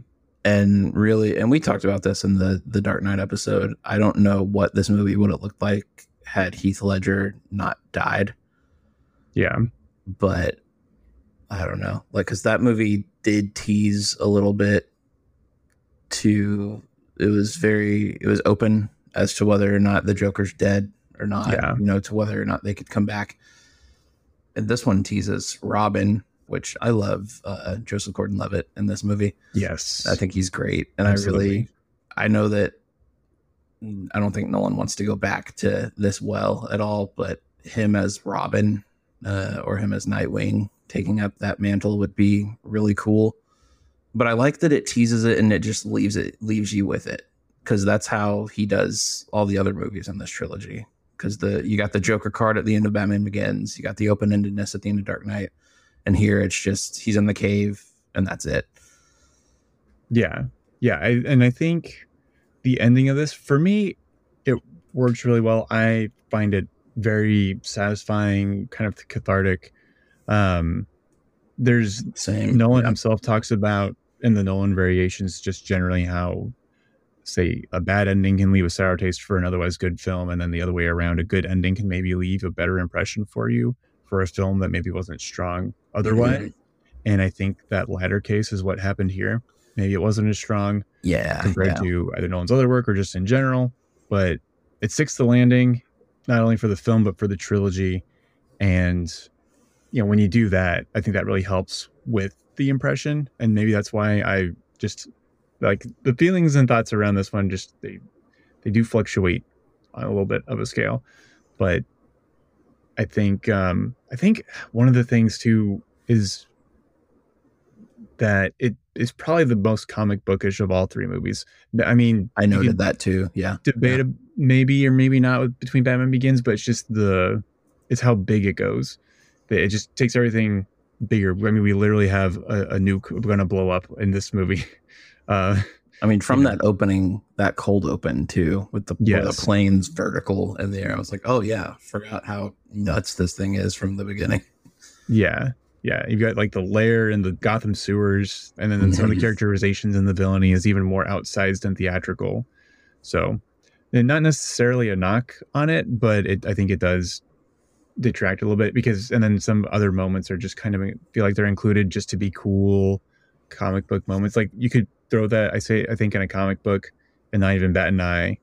and really and we talked about this in the the dark knight episode. I don't know what this movie would have looked like had heath ledger not died. Yeah, but i don't know. Like because that movie did tease a little bit to it was very it was open as to whether or not the joker's dead or not Yeah. you know to whether or not they could come back and this one teases robin which i love uh joseph gordon-levitt in this movie yes. I think he's great, and Absolutely. I really, I know that I don't think Nolan wants to go back to this well at all, but him as Robin uh, or him as Nightwing taking up that mantle would be really cool. But I like that it teases it and it just leaves it leaves you with it because that's how he does all the other movies in this trilogy. Because the you got the Joker card at the end of Batman Begins, you got the open endedness at the end of Dark Knight, and here it's just he's in the cave and that's it. Yeah. Yeah. I, and I think the ending of this, for me, it works really well. I find it very satisfying, kind of cathartic. Um, there's Same. Nolan Yeah. himself talks about in the Nolan variations, just generally how, say, a bad ending can leave a sour taste for an otherwise good film, and then the other way around, a good ending can maybe leave a better impression for you for a film that maybe wasn't strong otherwise. Mm-hmm. And I think that latter case is what happened here. Maybe it wasn't as strong Yeah. compared yeah. to either Nolan's other work or just in general, but it sticks the landing, not only for the film but for the trilogy. and you know when you do that i think that really helps with the impression and maybe that's why i just like the feelings and thoughts around this one just they they do fluctuate on a little bit of a scale. But i think um i think one of the things too is that it is probably the most comic bookish of all three movies. I mean I noted that too. Yeah. debate a- maybe or maybe not with, between batman begins but it's just the it's how big it goes. It just takes everything bigger. I mean we literally have a, a nuke going to blow up in this movie uh I mean, from Yeah. that opening, that cold open too, with the, with the planes vertical in the air, I was like, oh yeah, forgot how nuts this thing is from the beginning. Yeah. Yeah. You've got like the lair and the Gotham sewers, and then some of the Mhm. characterizations in the villainy is even more outsized and theatrical. So, and not necessarily a knock on it, but it, I think it does detract a little bit because, and then some other moments are just kind of feel like they're included just to be cool comic book moments. Like you could throw that, I say, I think in a comic book and not even bat an eye,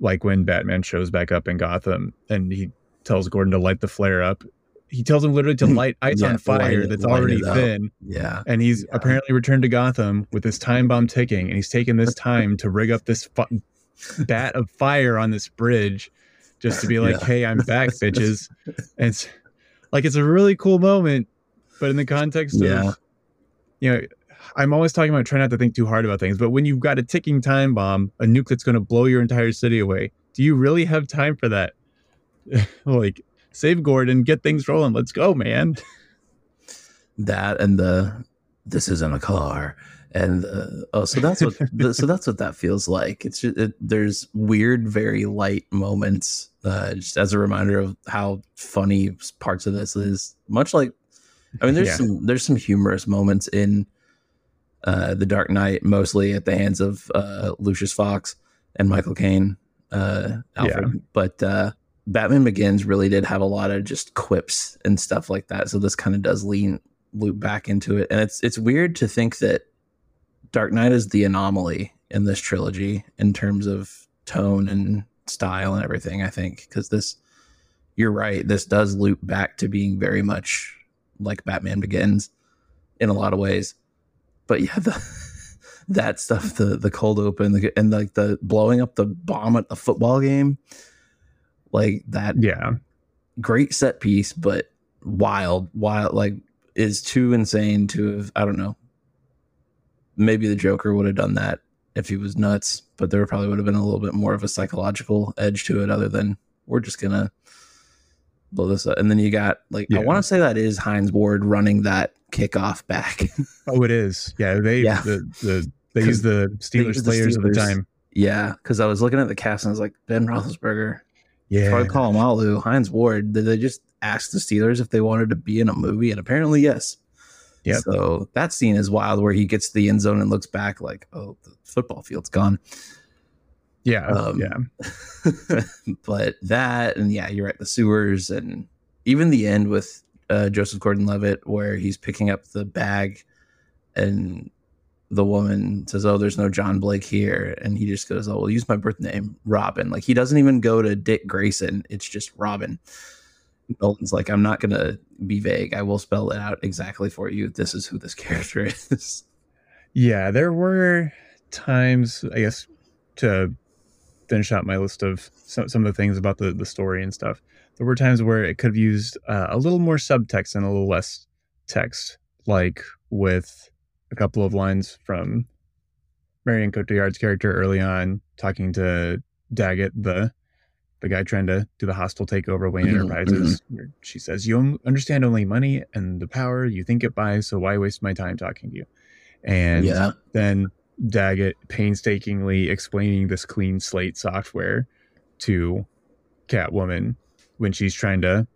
like when Batman shows back up in Gotham and he tells Gordon to light the flare up. He tells him literally to light ice Yeah, on fire that's light already thin. Yeah. And he's Yeah. apparently returned to Gotham with this time bomb ticking, and he's taken this time to rig up this fu- bat of fire on this bridge just to be like, Yeah. hey, I'm back, bitches. And it's like, it's a really cool moment, but in the context of, you know, I'm always talking about trying not to think too hard about things, but when you've got a ticking time bomb, a nuke that's going to blow your entire city away, do you really have time for that? like, save Gordon, get things rolling. Let's go, man. That and the this isn't a car. And uh, oh, so that's what the, so that's what that feels like. It's just, it, there's weird, very light moments, uh, just as a reminder of how funny parts of this is. Much like, I mean, there's Yeah. some there's some humorous moments in uh, the Dark Knight, mostly at the hands of uh, Lucius Fox and Michael Caine, uh, Alfred. But uh, Batman Begins really did have a lot of just quips and stuff like that. So this kind of does lean loop back into it, and it's it's weird to think that Dark Knight is the anomaly in this trilogy in terms of tone and style and everything. I think because this, you're right, this does loop back to being very much like Batman Begins in a lot of ways. But yeah, the that stuff, the the cold open, the, and like the blowing up the bomb at the football game, like that Yeah. great set piece, but wild, wild, like is too insane to have. I don't know. Maybe the Joker would have done that if he was nuts, but there probably would have been a little bit more of a psychological edge to it, other than we're just gonna blow this up. And then you got like I want to say that is Hines Ward running that kickoff back. Oh, it is. Yeah, they Yeah. the the they use the Steelers players at the time. yeah, because I was looking at the cast and I was like Ben Roethlisberger, Yeah, Troy Polamalu, Hines Ward. Did they just ask the Steelers if they wanted to be in a movie? And apparently, yes. Yeah. So that scene is wild where he gets to the end zone and looks back like, oh, the football field's gone. Yeah, Um, yeah, but that, and yeah, you're right, the sewers, and even the end with uh, Joseph Gordon Levitt, where he's picking up the bag and the woman says, Oh, there's no John Blake here. And he just goes, Oh, well, use my birth name, Robin. Like he doesn't even go to Dick Grayson. It's just Robin. Nolan's like, I'm not going to be vague. I will spell it out exactly for you. This is who this character is. yeah. There were times, I guess, to finish out my list of some some of the things about the the story and stuff. There were times where it could have used uh, a little more subtext and a little less text, like with a couple of lines from Marion Cotillard's character early on talking to Daggett, the the guy trying to do the hostile takeover of Wayne Mhm, Enterprises. where She says, "You understand only money and the power you think it buys, so why waste my time talking to you?" And yeah. then Daggett painstakingly explaining this clean slate software to Catwoman when she's trying to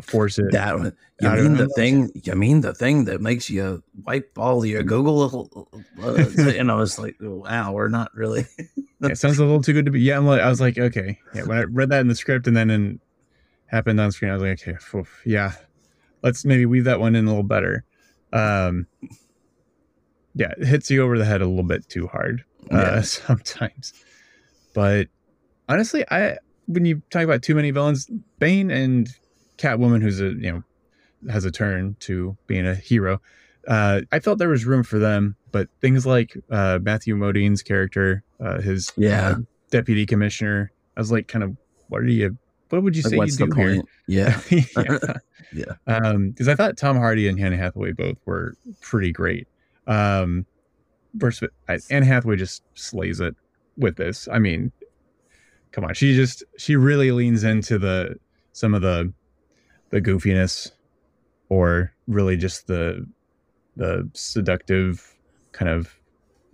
force it. That one. You I mean know. the thing? You mean the thing that makes you wipe all your Google? Uh, and I was like, wow, we're not really. Yeah, it sounds a little too good to be. Yeah, I'm like, I was like, okay. Yeah, when I read that in the script and then in happened on screen, I was like, okay, phew, yeah, let's maybe weave that one in a little better. Um, yeah, it hits you over the head a little bit too hard uh, Yeah. sometimes. But honestly, I when you talk about too many villains, Bane and Catwoman, who's a you know has a turn to being a hero. Uh, I felt there was room for them, but things like uh, Matthew Modine's character, uh, his Yeah. uh, deputy commissioner, I was like, kind of, what are you? What would you Like, say what's you the do here? point? Yeah. yeah. Yeah. Um, because I thought Tom Hardy and Anne Hathaway both were pretty great. Um, versus Anne Hathaway just slays it with this. I mean, come on, she just she really leans into the some of the the goofiness, or really just the the seductive kind of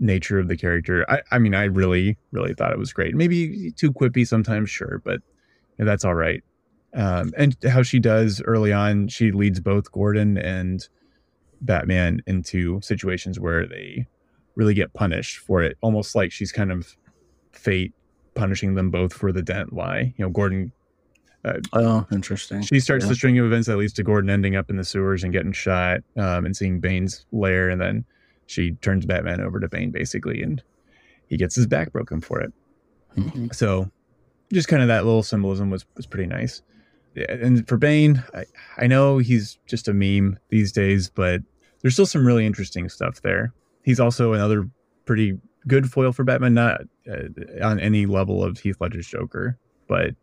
nature of the character. I, I mean, I really, really thought it was great. Maybe too quippy sometimes, sure, but that's all right. Um, and how she does early on, she leads both Gordon and Batman into situations where they really get punished for it, almost like she's kind of fate punishing them both for the dent lie. You know, Gordon Oh, interesting. she starts Yeah. the string of events that leads to Gordon ending up in the sewers and getting shot um, and seeing Bane's lair. And then she turns Batman over to Bane, basically, and he gets his back broken for it. Mhm. So just kind of that little symbolism was, was pretty nice. And for Bane, I, I know he's just a meme these days, but there's still some really interesting stuff there. He's also another pretty good foil for Batman, not uh, on any level of Heath Ledger's Joker, but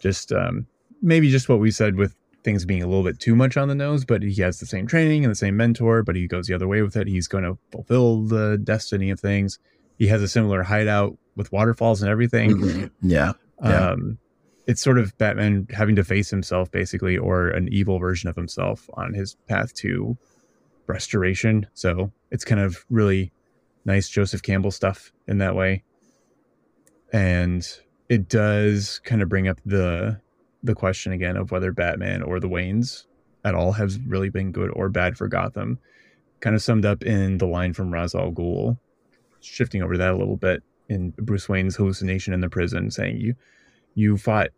just um, maybe just what we said with things being a little bit too much on the nose, but he has the same training and the same mentor, but he goes the other way with it. He's going to fulfill the destiny of things. He has a similar hideout with waterfalls and everything. Mhm. Yeah. Yeah. Um, it's sort of Batman having to face himself, basically, or an evil version of himself on his path to restoration. So it's kind of really nice Joseph Campbell stuff in that way. And it does kind of bring up the the question again of whether Batman or the Waynes at all has really been good or bad for Gotham. Kind of summed up in the line from Ra's al Ghul, shifting over that a little bit in Bruce Wayne's hallucination in the prison, saying you you fought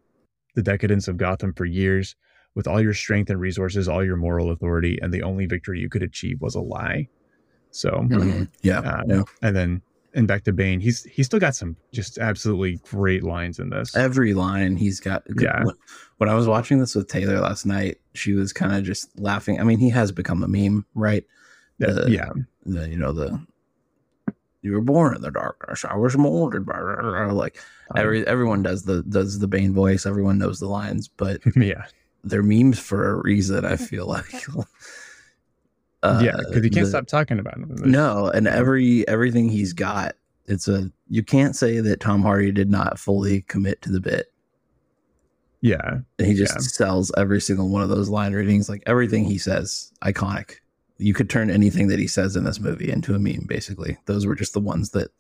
the decadence of Gotham for years with all your strength and resources, all your moral authority, and the only victory you could achieve was a lie. So, Mhm. Yeah. um, yeah. and then and back to Bane, he's he's still got some just absolutely great lines in this. Every line he's got. Yeah. When I was watching this with Taylor last night, she was kind of just laughing. I mean, he has become a meme, right? Yeah, the- yeah, The you know the you were born in the darkness. I was molded by like every everyone does the does the Bane voice. Everyone knows the lines, but yeah, they're memes for a reason. I feel like. Uh, yeah, because you can't the- stop talking about him. No, and every everything he's got, it's a you can't say that Tom Hardy did not fully commit to the bit. Yeah, and He just Yeah. sells every single one of those line readings, like everything he says, iconic. You could turn anything that he says in this movie into a meme, basically. Those were just the ones that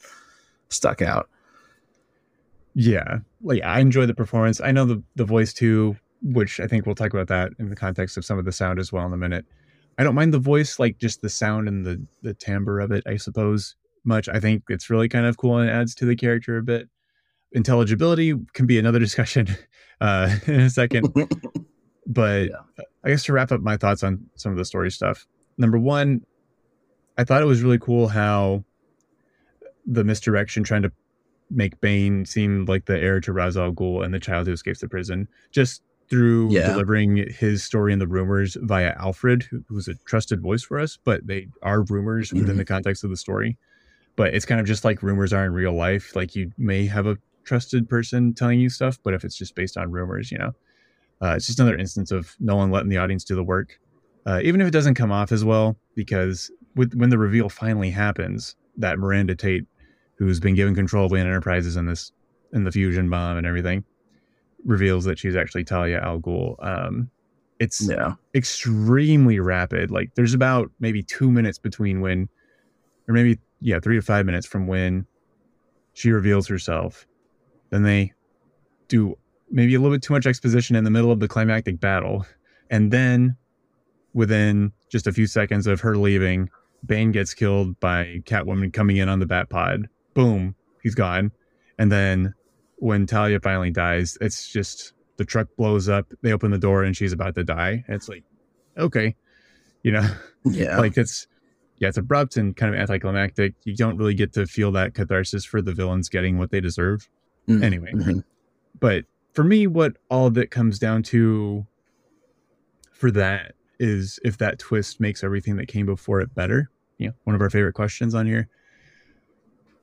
stuck out. Yeah. like I enjoy the performance. I know the the voice too, which I think we'll talk about that in the context of some of the sound as well in a minute. I don't mind the voice, like just the sound and the the timbre of it. I suppose much. I think it's really kind of cool and adds to the character a bit. Intelligibility can be another discussion uh, in a second. but Yeah. I guess to wrap up my thoughts on some of the story stuff. Number one, I thought it was really cool how the misdirection trying to make Bane seem like the heir to Ra's al Ghul and the child who escapes the prison, just through Yeah. delivering his story and the rumors via Alfred, who, who's a trusted voice for us, but they are rumors within Mhm. the context of the story. But it's kind of just like rumors are in real life. Like you may have a trusted person telling you stuff, but if it's just based on rumors, you know, uh, it's just another instance of no one letting the audience do the work, uh, even if it doesn't come off as well. Because with, when the reveal finally happens, that Miranda Tate, who's been given control of Wayne Enterprises in this in the fusion bomb and everything, reveals that she's actually Talia al Ghul. Um, it's yeah. extremely rapid. Like there's about maybe two minutes between when, or maybe yeah, three to five minutes from when she reveals herself. Then they do maybe a little bit too much exposition in the middle of the climactic battle, and then within just a few seconds of her leaving, Bane gets killed by Catwoman coming in on the Bat Pod. Boom, he's gone. And then when Talia finally dies, it's just the truck blows up. They open the door and she's about to die. And it's like, okay, you know, Yeah. like it's yeah, it's abrupt and kind of anticlimactic. You don't really get to feel that catharsis for the villains getting what they deserve. Mm, Anyway, mhm. but for me, what all it comes down to for that is if that twist makes everything that came before it better. You know, one of our favorite questions on here.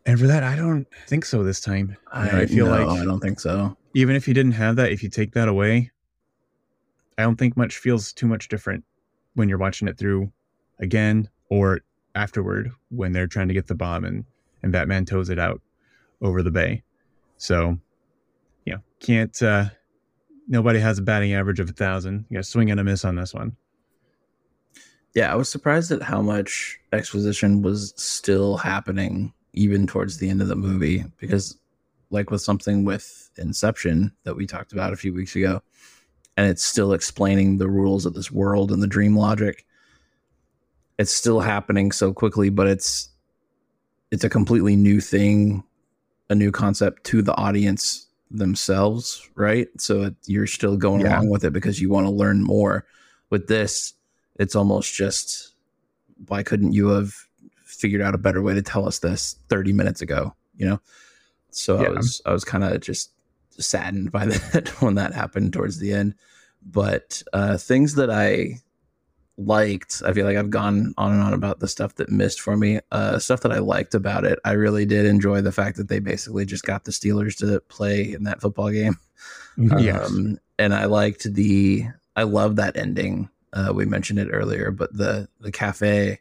And for that, I don't think so this time. I, I feel no, like I don't think so. even if you didn't have that, if you take that away, I don't think much feels too much different when you're watching it through again or afterward when they're trying to get the bomb and and Batman tows it out over the bay. So, you know, can't uh nobody has a batting average of a thousand. You got swing and a miss on this one. Yeah, I was surprised at how much exposition was still happening even towards the end of the movie because like with something with Inception that we talked about a few weeks ago and it's still explaining the rules of this world and the dream logic it's still happening so quickly but it's it's a completely new thing a new concept to the audience themselves right so it, you're still going Yeah. along with it because you want to learn more with this it's almost just why couldn't you have figured out a better way to tell us this 30 minutes ago you know? So i was i was kind of just saddened by that when that happened towards the end. But uh things that i liked i feel like i've gone on and on about the stuff that missed for me. Uh stuff that i liked about it i really did enjoy the fact that they basically just got the steelers to play in that football game. Yes. um, and I liked the I love that ending. Uh, we mentioned it earlier, but the the cafe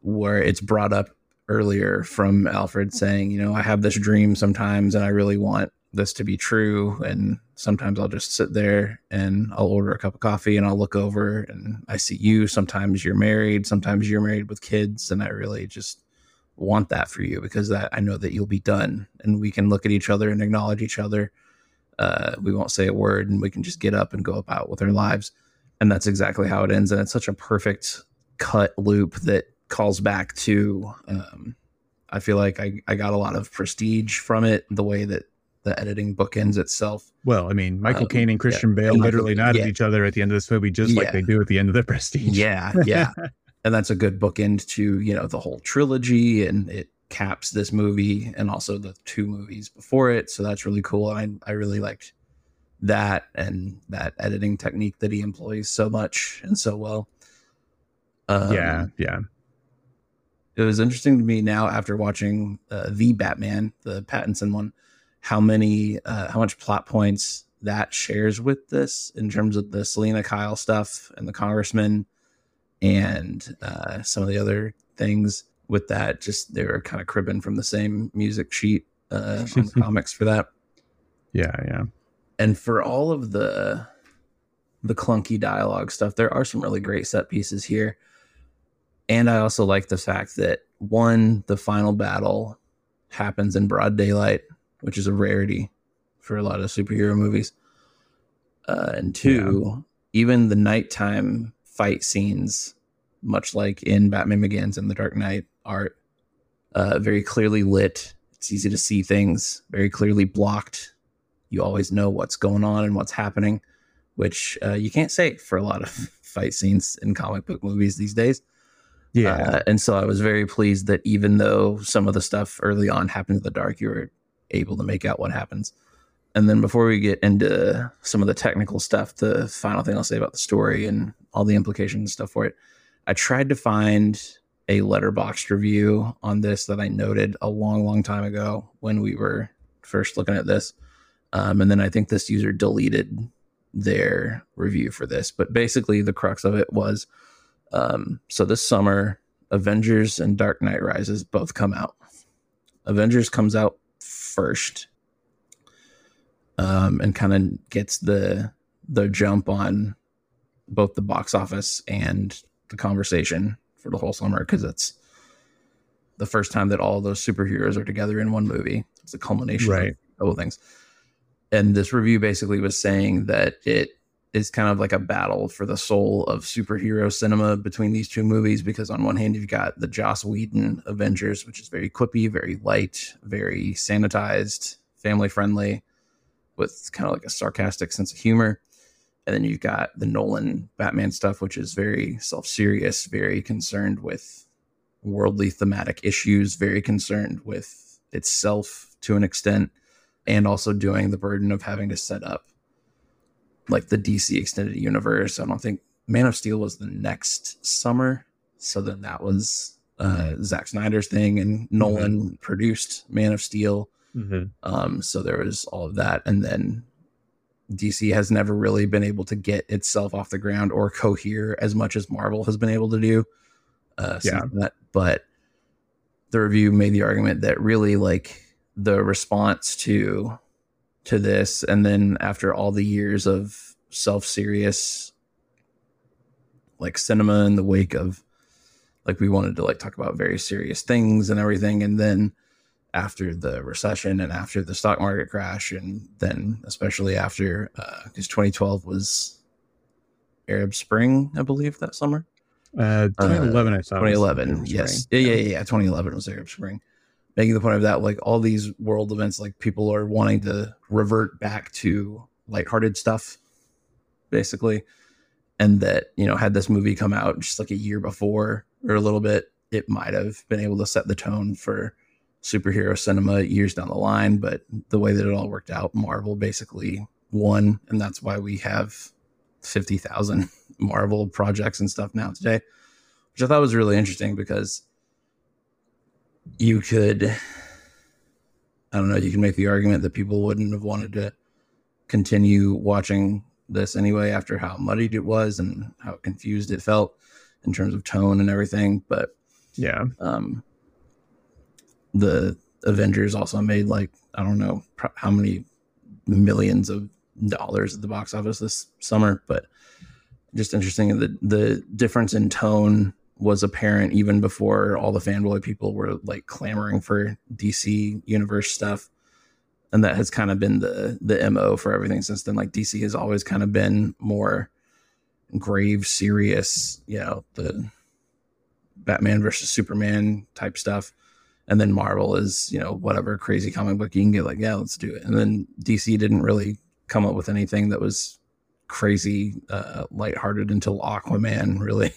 where it's brought up earlier from Alfred saying, you know, I have this dream sometimes, and I really want this to be true. And sometimes I'll just sit there and I'll order a cup of coffee and I'll look over and I see you. Sometimes you're married, sometimes you're married with kids, and I really just want that for you because that I know that you'll be done and we can look at each other and acknowledge each other uh, we won't say a word and we can just get up and go about with our lives and that's exactly how it ends and it's such a perfect cut loop that calls back to um, i feel like I, I got a lot of prestige from it the way that the editing bookends itself. Well, I mean, Michael um, Caine and Christian Bale Michael- literally nod yeah. at each other at the end of this movie, just like they do at the end of the Prestige. yeah yeah. And that's a good bookend to you know the whole trilogy and it caps this movie and also the two movies before it. So that's really cool. I, I really liked that and that editing technique that he employs so much and so well. Um, yeah, yeah. It was interesting to me now after watching uh, the Batman, the Pattinson one, how many, uh, how much plot points that shares with this in terms of the Selina Kyle stuff and the Congressman, and uh, some of the other things with that. Just they were kind of cribbing from the same music sheet uh, on the comics for that Yeah, yeah. and for all of the the clunky dialogue stuff there are some really great set pieces here and i also like the fact that one the final battle happens in broad daylight which is a rarity for a lot of superhero movies. Uh, and two even the nighttime fight scenes much like in batman begins and the dark knight are uh, very clearly lit. It's easy to see things very clearly blocked. You always know what's going on and what's happening, which uh, you can't say for a lot of fight scenes in comic book movies these days. Yeah. Uh, and so I was very pleased that even though some of the stuff early on happened in the dark, you were able to make out what happens. And then before we get into some of the technical stuff, the final thing I'll say about the story and all the implications and stuff for it, I tried to find a Letterboxd review on this that I noted a long, long time ago when we were first looking at this. Um, and then I think this user deleted their review for this. But basically, the crux of it was um, so this summer, Avengers and Dark Knight Rises both come out. Avengers comes out first um, and kind of gets the the jump on both the box office and the conversation for the whole summer because it's the first time that all those superheroes are together in one movie. It's a culmination Right. of a couple things. And this review basically was saying that it is kind of like a battle for the soul of superhero cinema between these two movies because on one hand you've got the Joss Whedon Avengers, which is very quippy, very light, very sanitized, family friendly, with kind of like a sarcastic sense of humor. And then you've got the Nolan Batman stuff, which is very self serious, very concerned with worldly thematic issues, very concerned with itself to an extent, and also doing the burden of having to set up like the DC extended universe. I don't think Man of Steel was the next summer. So then that was uh, Zack Snyder's thing, and Nolan produced Man of Steel. Mm-hmm. Um, so there was all of that, and then DC has never really been able to get itself off the ground or cohere as much as Marvel has been able to do. Uh, Yeah. That, but the review made the argument that really like the response to to this, and then after all the years of self serious like cinema in the wake of like we wanted to like talk about very serious things and everything, and then after the recession and after the stock market crash and then especially after because 2012 was arab spring i believe that summer? Uh, 2011, I saw 2011 yes. Yeah, yeah yeah. yeah 2011 was arab spring making the point of that like all these world events like people are wanting to revert back to lighthearted stuff basically. And that you know had this movie come out just like a year before or a little bit it might have been able to set the tone for superhero cinema years down the line. But the way that it all worked out marvel basically won. And that's why we have 50,000 marvel projects and stuff now today which i thought was really interesting because you could i don't know you can make the argument that people wouldn't have wanted to continue watching this anyway after how muddied it was and how confused it felt in terms of tone and everything but Yeah. um the avengers also made like i don't know pro- how many millions of dollars at the box office this summer but just interesting the the difference in tone was apparent even before all the fanboy people were like clamoring for dc universe stuff. And that has kind of been the the mo for everything since then. Like dc has always kind of been more grave serious you know the batman versus superman type stuff. And then marvel is you know whatever crazy comic book you can get like yeah let's do it. And then dc didn't really come up with anything that was crazy uh lighthearted until aquaman really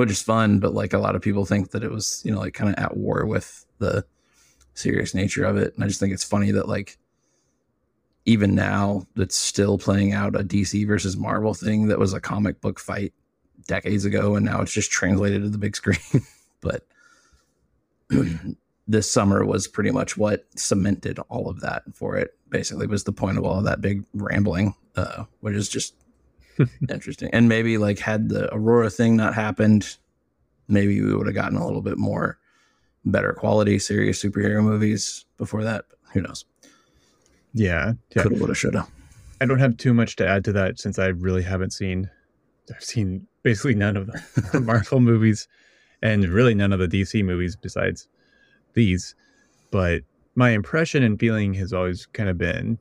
which is fun but like a lot of people think that it was you know like kind of at war with the serious nature of it. And i just think it's funny that like even now it's still playing out a dc versus marvel thing that was a comic book fight decades ago and now it's just translated to the big screen. But this summer was pretty much what cemented all of that for it basically was the point of all of that big rambling uh which is just interesting and maybe like had the aurora thing not happened maybe we would have gotten a little bit more better quality serious superhero movies before that who knows Yeah. yeah. coulda woulda shoulda I don't have too much to add to that since I really haven't seen. I've seen basically none of the Marvel movies, and really none of the DC movies besides these. But my impression and feeling has always kind of been,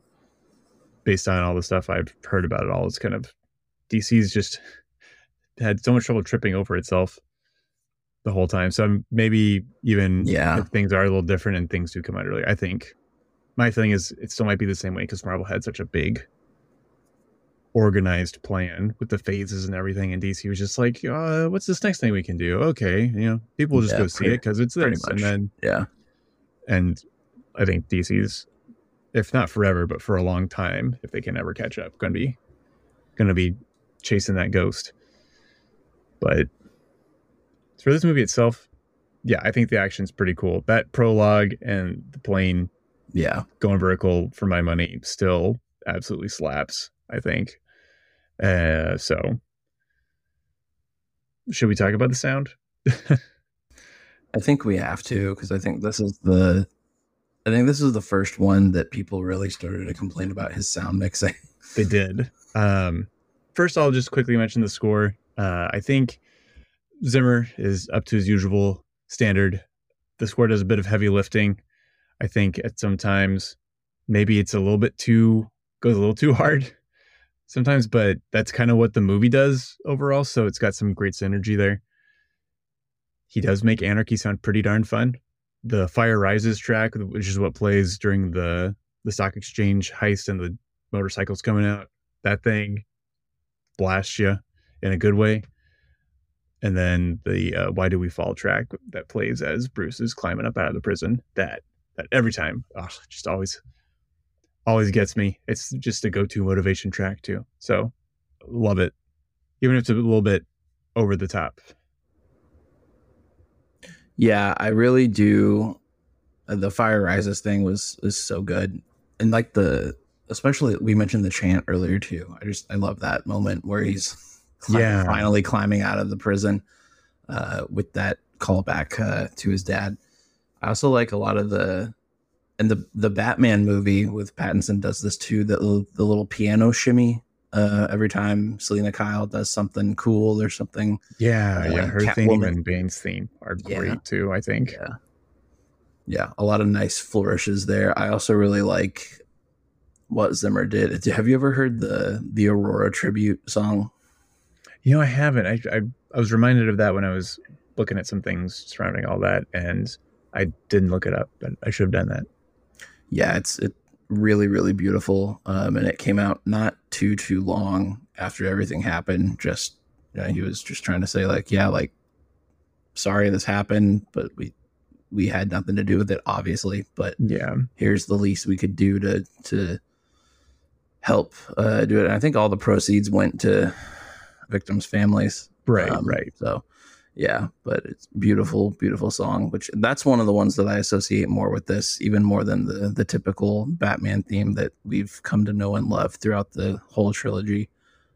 based on all the stuff I've heard about it all, it's kind of DC's just had so much trouble tripping over itself the whole time. So I'm maybe even yeah if things are a little different and things do come out earlier. I think my feeling is it still might be the same way because Marvel had such a big organized plan with the phases and everything, and DC was just like, uh, "What's this next thing we can do?" Okay, you know, people will just Yeah, go see it because it's pretty this, and then yeah and I think DC's, if not forever, but for a long time, if they can ever catch up, going to be going to be chasing that ghost. But for this movie itself, yeah, I think the action's pretty cool. That prologue and the plane yeah going vertical for my money still absolutely slaps. I think. Uh, so should we talk about the sound? I think we have to because I think this is the I think this is the first one that people really started to complain about his sound mixing. They did. Um, first, I'll just quickly mention the score. Uh, I think Zimmer is up to his usual standard. The score does a bit of heavy lifting. I think at sometimes maybe it's a little bit too goes a little too hard sometimes, but that's kind of what the movie does overall. So it's got some great synergy there. He does make Anarchy sound pretty darn fun. The Fire Rises track, which is what plays during the the stock exchange heist and the motorcycles coming out. That thing blasts you in a good way. And then the uh, "Why Do We Fall" track that plays as Bruce is climbing up out of the prison. That that every time, oh, just always, always gets me. It's just a go-to motivation track too. So love it, even if it's a little bit over the top. Yeah, I really do. The Fire Rises thing was was so good, and like the especially we mentioned the chant earlier too. I just I love that moment where he's Yeah. finally climbing out of the prison uh, with that callback uh, to his dad. I also like a lot of the and the the Batman movie with Pattinson does this too. The little- the little piano shimmy uh, every time Selina Kyle does something cool or something. Yeah, Uh, yeah. Her theme Catwoman. and Bane's theme are Yeah. great too. I think. Yeah. Yeah, a lot of nice flourishes there. I also really like what Zimmer did. Have you ever heard the the Aurora tribute song? You know, I haven't. I, I I was reminded of that when I was looking at some things surrounding all that, and I didn't look it up, but I should have done that. Yeah, it's it really really beautiful. Um, and it came out not too too long after everything happened. Just you know, he was just trying to say like, yeah, like sorry this happened, but we we had nothing to do with it, obviously. But Yeah, here's the least we could do to to help uh, do it. And I think all the proceeds went to victims' families. right, Um, right. So yeah, but it's beautiful, beautiful song. Which that's one of the ones that I associate more with this, even more than the the typical Batman theme that we've come to know and love throughout the whole trilogy.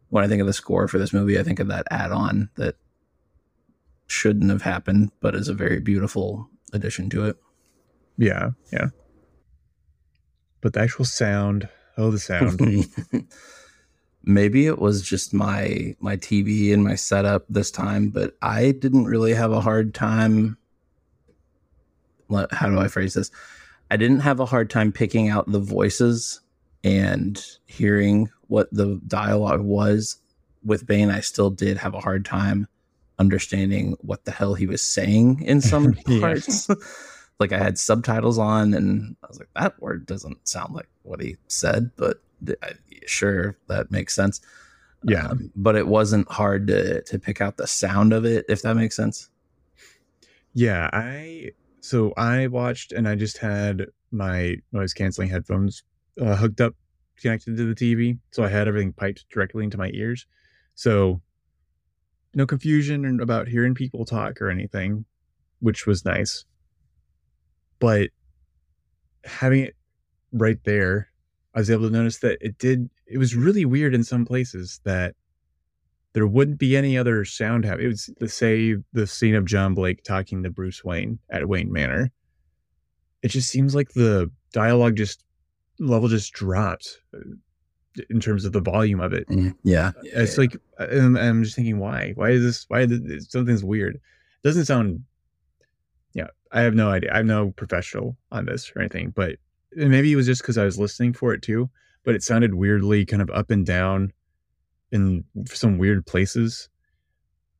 When I think of the score for this movie, I think of that add-on that shouldn't have happened, but is a very beautiful addition to it. Yeah, yeah. But the actual sound, oh, the sound. Maybe it was just my my TV and my setup this time, but I didn't really have a hard time. How do I phrase this? I didn't have a hard time picking out the voices and hearing what the dialogue was with Bane. I still did have a hard time understanding what the hell he was saying in some parts. like I had subtitles on, and I was like, that word doesn't sound like what he said, but I, sure, that makes sense. Yeah. Um, but it wasn't hard to to pick out the sound of it, if that makes sense. Yeah, I so I watched and I just had my noise canceling headphones uh, hooked up connected to the TV, so I had everything piped directly into my ears. So no confusion about hearing people talk or anything, which was nice. But having it right there, I was able to notice that it did it was really weird in some places that there wouldn't be any other sound have it was the say the scene of john blake talking to bruce wayne at wayne manor. It just seems like the dialogue just level just dropped uh, in terms of the volume of it. Mm-hmm. Yeah, uh, it's like uh, I'm, I'm just thinking why? Why is this why is this, something's weird? It doesn't sound yeah i have no idea. I'm no professional on this or anything but maybe it was just because i was listening for it too but it sounded weirdly kind of up and down in some weird places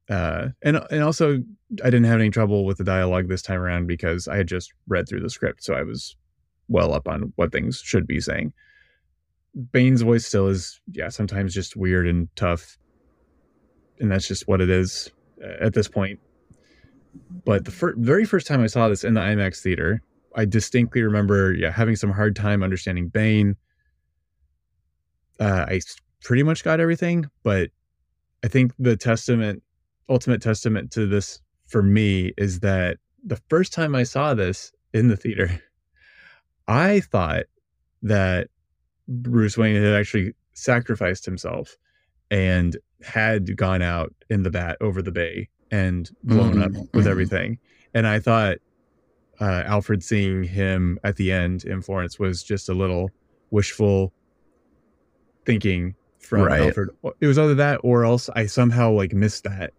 uh and and also i didn't have any trouble with the dialogue this time around because i had just read through the script so i was well up on what things should be saying. Bane's voice still is yeah sometimes just weird and tough and that's just what it is at this point but the fir- very first time i saw this in the imax theater i distinctly remember yeah having some hard time understanding bane. Uh, I pretty much got everything, but I think the testament, ultimate testament to this for me is that the first time I saw this in the theater, I thought that Bruce Wayne had actually sacrificed himself and had gone out in the bat over the bay and blown up Mhm, with mhm. everything. And I thought uh, Alfred seeing him at the end in Florence was just a little wishful thinking from Right. Alfred. It was either that or else I somehow like missed that.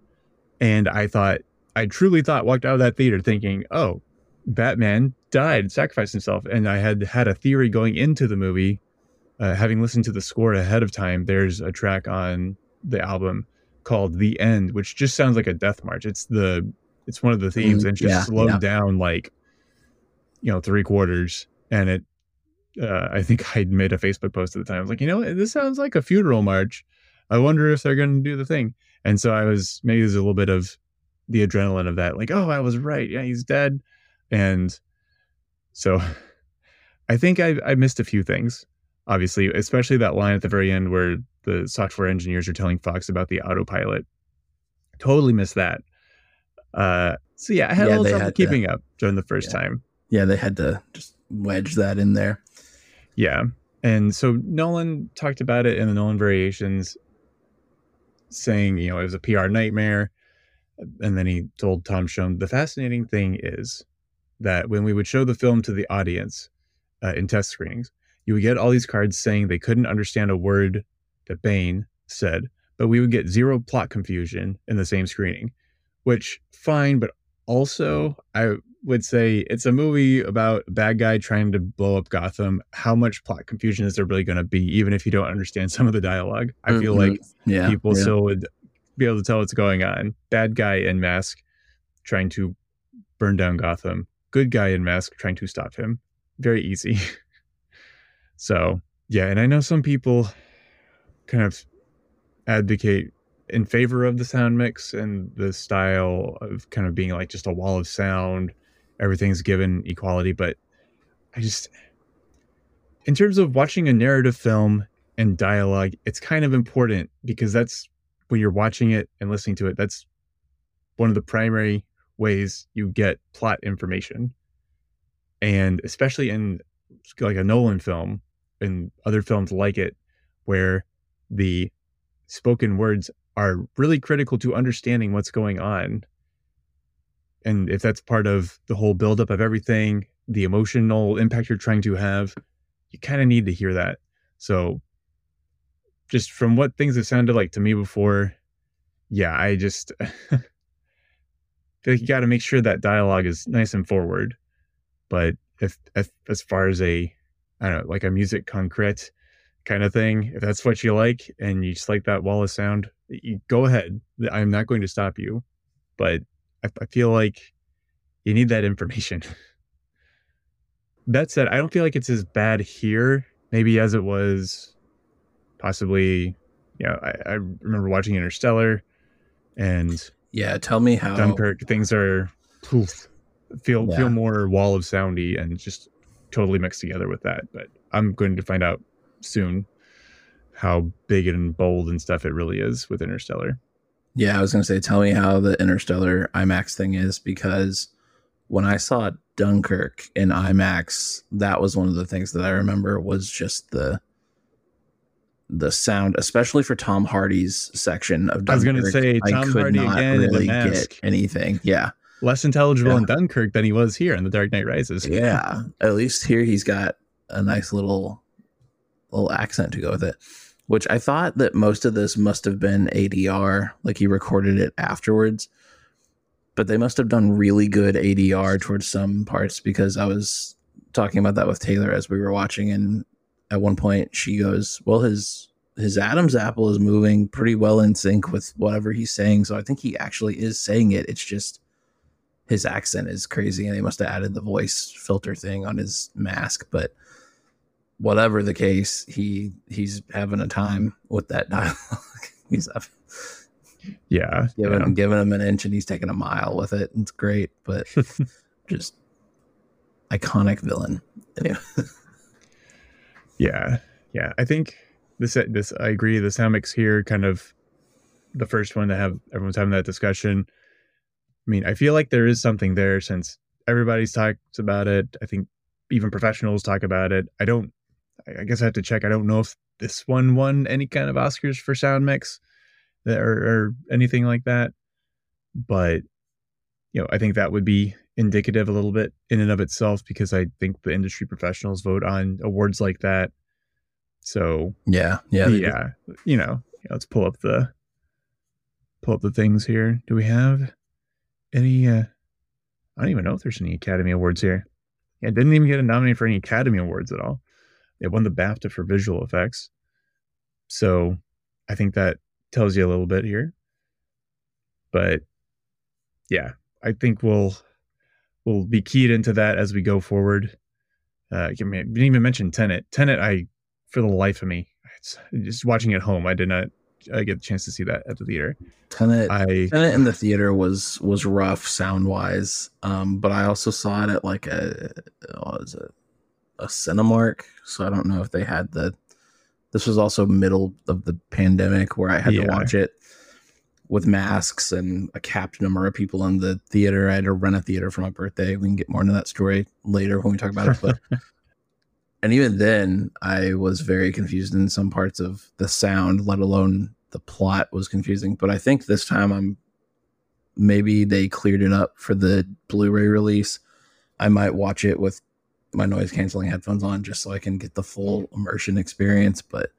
And I thought, I truly thought, walked out of that theater thinking, oh, Batman died, sacrificed himself. And I had had a theory going into the movie, uh, having listened to the score ahead of time. There's a track on the album called The End, which just sounds like a death march. It's the, it's one of the themes Mm, and just yeah, slowed yeah. down like, you know, three quarters. And it, uh, I think I made a Facebook post at the time. I was like, you know, this sounds like a funeral march. I wonder if they're going to do the thing. And so I was maybe there's a little bit of the adrenaline of that, like, oh, I was right. Yeah, he's dead. And so I think I, I missed a few things, obviously, especially that line at the very end where the software engineers are telling Fox about the autopilot. Totally missed that. Uh, so yeah, I had Yeah, a little trouble had to- keeping up during the first Yeah. time. Yeah, they had to just wedge that in there. Yeah. And so Nolan talked about it in the Nolan variations, saying, you know, it was a PR nightmare. And then he told Tom Shone, the fascinating thing is that when we would show the film to the audience uh, in test screenings, you would get all these cards saying they couldn't understand a word that Bane said, but we would get zero plot confusion in the same screening, which fine, but also I would say it's a movie about a bad guy trying to blow up Gotham. How much plot confusion is there really going to be, even if you don't understand some of the dialogue? I feel Mhm. like Yeah, people yeah. still would be able to tell what's going on. Bad guy in mask trying to burn down Gotham. Good guy in mask trying to stop him. Very easy. so yeah, and I know some people kind of advocate in favor of the sound mix and the style of kind of being like just a wall of sound. Everything's given equality, but I just in terms of watching a narrative film and dialogue, it's kind of important because that's when you're watching it and listening to it, that's one of the primary ways you get plot information. And especially in like a Nolan film and other films like it, where the spoken words are really critical to understanding what's going on. And if that's part of the whole buildup of everything, the emotional impact you're trying to have, you kind of need to hear that. So, just from what things have sounded like to me before, yeah, I just feel like you got to make sure that dialogue is nice and forward. But if, if as far as a, I don't know, like a musique concrète kind of thing, if that's what you like and you just like that wall of sound, you go ahead. I'm not going to stop you, but I, I feel like you need that information. that said, I don't feel like it's as bad here, maybe as it was possibly, you know, I, I remember watching Interstellar and Yeah, tell me how. Dunkirk. Things are poof, feel Yeah. feel more wall of soundy and just totally mixed together with that. But I'm going to find out soon how big and bold and stuff it really is with Interstellar. Yeah, I was gonna say, tell me how the Interstellar IMAX thing is because when I saw Dunkirk in IMAX, that was one of the things that I remember was just the the sound, especially for Tom Hardy's section of Dunkirk. I was gonna say, Tom Hardy again in the mask. anything. Yeah, Less intelligible Yeah. in Dunkirk than he was here in The Dark Knight Rises. yeah. At least here he's got a nice little little accent to go with it. Which I thought that most of this must have been ADR, like he recorded it afterwards. But they must have done really good ADR towards some parts because I was talking about that with Taylor as we were watching, and at one point she goes, "Well, his his Adam's apple is moving pretty well in sync with whatever he's saying, so I think he actually is saying it. It's just his accent is crazy, and they must have added the voice filter thing on his mask, but." Whatever the case, he he's having a time with that dialogue. he's up, Yeah. giving yeah. giving him an inch and he's taking a mile with it. It's great, but just iconic villain. Anyway, Yeah, yeah. I think this this I agree. The sound mix here, kind of the first one to have everyone's having that discussion. I mean, I feel like there is something there since everybody's talked about it. I think even professionals talk about it. I don't. I guess I have to check. I don't know if this one won any kind of Oscars for sound mix, or, or anything like that. But you know, I think that would be indicative a little bit in and of itself because I think the industry professionals vote on awards like that. So yeah, yeah, yeah, you know, let's pull up the pull up the things here. Do we have any? uh I don't even know if there's any Academy Awards here. Yeah, didn't even get a nominee for any Academy Awards at all. It won the BAFTA for visual effects. So I think that tells you a little bit here. But yeah, I think we'll we'll be keyed into that as we go forward. Uh, I didn't even mention Tenet. Tenet, I for the life of me, it's, just watching it at home, I did not I get the chance to see that at the theater. Tenet. I Tenet in the theater was was rough sound wise, um, but I also saw it at like a what was it a Cinemark, so I don't know if they had the. This was also middle of the pandemic where I had Yeah. to watch it with masks and a capped number of people in the theater. I had to rent a theater for my birthday. We can get more into that story later when we talk about it. But and even then, I was very confused in some parts of the sound, let alone the plot was confusing. But I think this time I'm maybe they cleared it up for the Blu-ray release. I might watch it with my noise canceling headphones on just so I can get the full immersion experience. But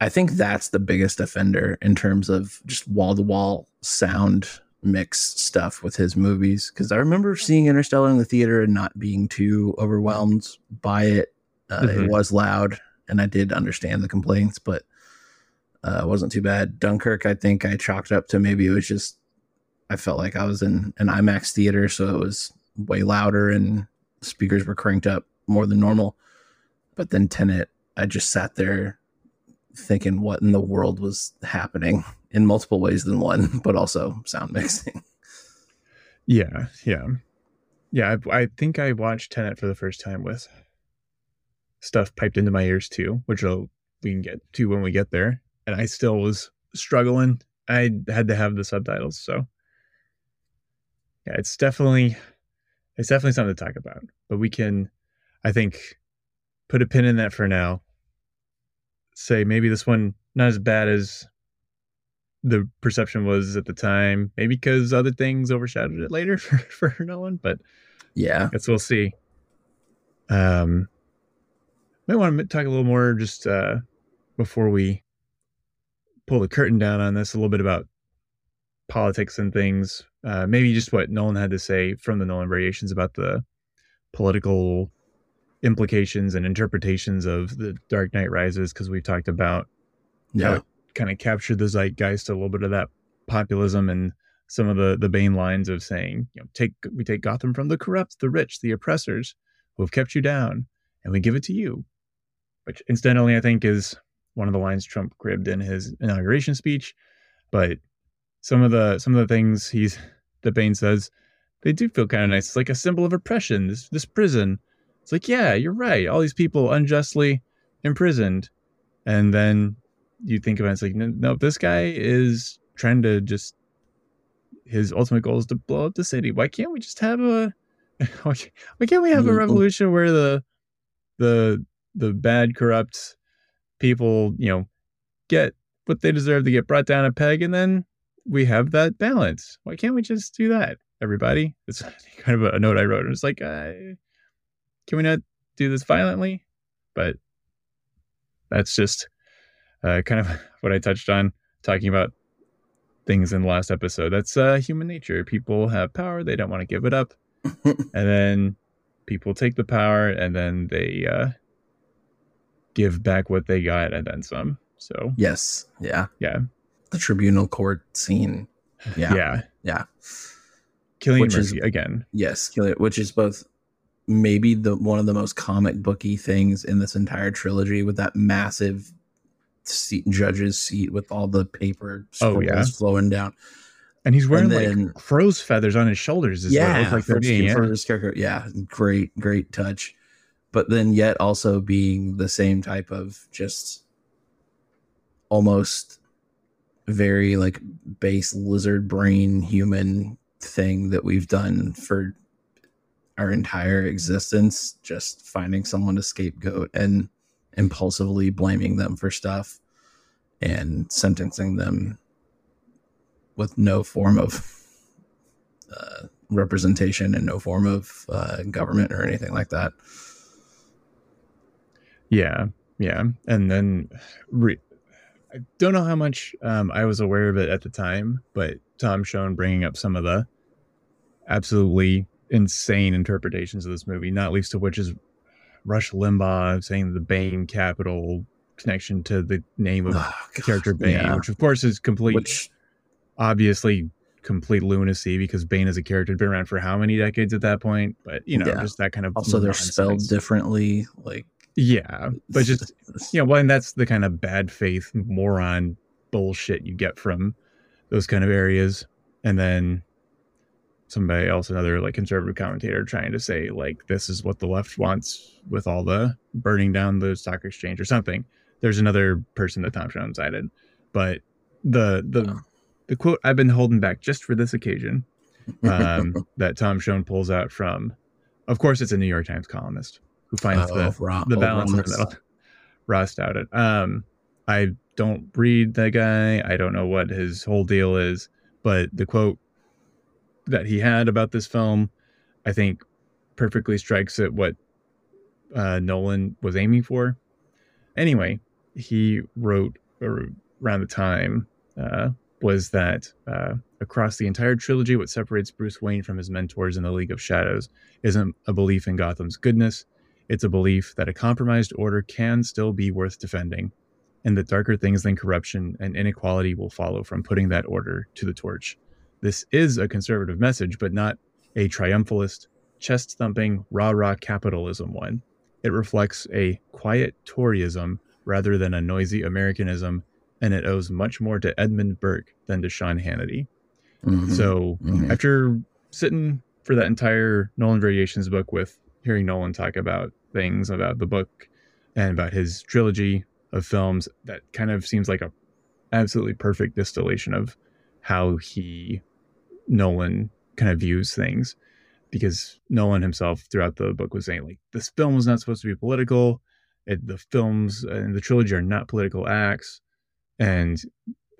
I think that's the biggest offender in terms of just wall to wall sound mix stuff with his movies. Because I remember seeing Interstellar in the theater and not being too overwhelmed by it. Uh, Mhm. It was loud, and I did understand the complaints, but uh, it wasn't too bad. Dunkirk, I think I chalked up to maybe it was just I felt like I was in an IMAX theater, so it was way louder and speakers were cranked up more than normal. But then Tenet, I just sat there thinking what in the world was happening in multiple ways than one, but also sound mixing. Yeah, yeah, yeah. I, I think I watched Tenet for the first time with stuff piped into my ears too, which will we can get to when we get there. And I still was struggling. I had to have the subtitles, so yeah, it's definitely it's definitely something to talk about. But we can, I think, put a pin in that for now. Say maybe this one not as bad as the perception was at the time. Maybe because other things overshadowed it later for, for Nolan, but Yeah. guess we'll see. Um, might want to talk a little more just uh, before we pull the curtain down on this a little bit about politics and things. Uh, maybe just what Nolan had to say from the Nolan variations about the political implications and interpretations of the Dark Knight Rises, because we've talked about Yeah. kind of captured the zeitgeist a little bit of that populism and some of the the Bane lines of saying, you know, take we take Gotham from the corrupt, the rich, the oppressors who have kept you down, and we give it to you. Which incidentally I think is one of the lines Trump cribbed in his inauguration speech. But some of the some of the things he's that Bane says, they do feel kind of nice. It's like a symbol of oppression, this this prison. It's like, yeah, you're right. All these people unjustly imprisoned. And then you think about it, it's like no, no this guy is trying to just his ultimate goal is to blow up the city why can't we just have a why can't- we have a Mhm. revolution where the the the bad corrupt people you know get what they deserve to get brought down a peg and then we have that balance why can't we just do that everybody it's kind of a note i wrote and it's like uh, can we not do this violently but that's just uh, kind of what I touched on talking about things in the last episode. That's uh, human nature. People have power, they don't want to give it up, and then people take the power and then they uh, give back what they got and then some. So yes. Yeah. yeah, The tribunal court scene. Yeah. yeah, Yeah. killing Which is- again. Yes, which is both maybe the one of the most comic booky things in this entire trilogy with that massive seat, judge's seat with all the paper Oh, yeah. flowing down. And he's wearing then- like crow's feathers on his shoulders. Is yeah, like for, being, yeah. his character. Yeah, great, great touch. But then yet also being the same type of just almost very like base lizard brain human thing that we've done for our entire existence just finding someone to scapegoat and impulsively blaming them for stuff and sentencing them with no form of uh, representation and no form of uh, government or anything like that. Yeah, yeah, and then re- I don't know how much um, I was aware of it at the time, but Tom Shone bringing up some of the absolutely insane interpretations of this movie, not least of which is Rush Limbaugh saying the Bane capital connection to the name of Oh, character Bane, yeah. which of course is complete, Which obviously complete lunacy because Bane as a character had been around for how many decades at that point, but you know, Yeah. just that kind of also they're spelled differently. Like, Yeah, but just you know, well, and that's the kind of bad faith moron bullshit you get from those kind of areas. And then somebody else, another like conservative commentator, trying to say like this is what the left wants with all the burning down the stock exchange or something. There's another person that Tom Shone cited, but the the oh. the quote I've been holding back just for this occasion um, that Tom Shone pulls out from, of course, it's a New York Times columnist who finds oh, the Ra- the balance oh, in the middle. Ross Douthat. Um, I don't read that guy. I don't know what his whole deal is, but the quote that he had about this film, I think, perfectly strikes at what uh, Nolan was aiming for. Anyway, he wrote around the time uh, was that uh, across the entire trilogy, what separates Bruce Wayne from his mentors in the League of Shadows isn't a belief in Gotham's goodness. It's a belief that a compromised order can still be worth defending, and that darker things than corruption and inequality will follow from putting that order to the torch. This is a conservative message, but not a triumphalist, chest thumping, rah rah capitalism one. It reflects a quiet Toryism rather than a noisy Americanism, and it owes much more to Edmund Burke than to Sean Hannity. Mm-hmm. So mm-hmm. after sitting for that entire Nolan Variations book with hearing Nolan talk about things about the book and about his trilogy of films, that kind of seems like a absolutely perfect distillation of how he Nolan kind of views things. Because Nolan himself throughout the book was saying like this film was not supposed to be political. It, the films and the trilogy are not political acts. And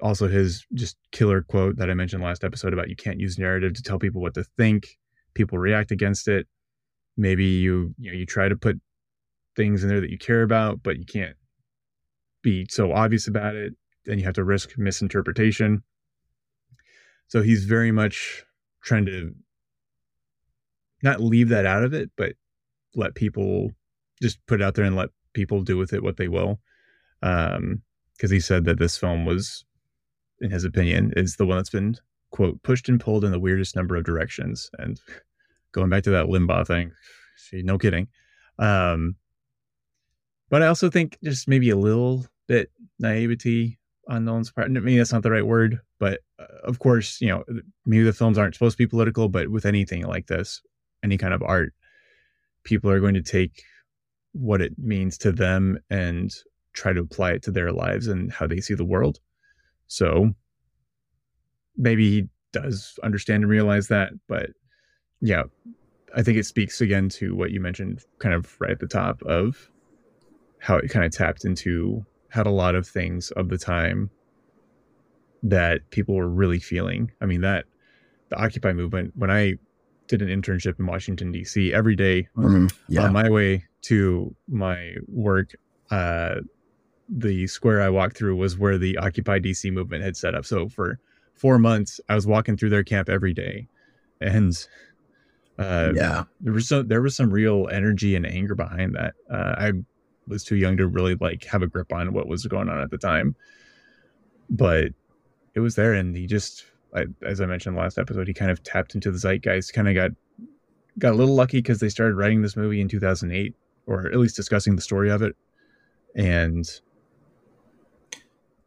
also his just killer quote that I mentioned last episode about you can't use narrative to tell people what to think. People react against it. Maybe you you know you try to put things in there that you care about, but you can't be so obvious about it, and you have to risk misinterpretation. So he's very much trying to not leave that out of it, but let people just put it out there and let people do with it what they will. Um, because he said that this film was in his opinion, is the one that's been quote pushed and pulled in the weirdest number of directions. And going back to that Limbaugh thing, see, no kidding. Um, but I also think just maybe a little bit naivety on Nolan's part. Mean, that's not the right word, but uh, of course, you know, maybe the films aren't supposed to be political, but with anything like this, any kind of art, people are going to take what it means to them and try to apply it to their lives and how they see the world. So maybe he does understand and realize that. But yeah, I think it speaks again to what you mentioned kind of right at the top of how it kind of tapped into had a lot of things of the time that people were really feeling. I mean, that the Occupy movement, when I did an internship in Washington, D.C., every day mm-hmm. yeah. on my way to my work, uh, the square I walked through was where the Occupy DC movement had set up. So for four months, I was walking through their camp every day, and uh, yeah, there was so there was some real energy and anger behind that. Uh, I was too young to really like have a grip on what was going on at the time, but it was there, and he just, I, as I mentioned last episode, he kind of tapped into the zeitgeist. Kind of got got a little lucky because they started writing this movie in 2008, or at least discussing the story of it, and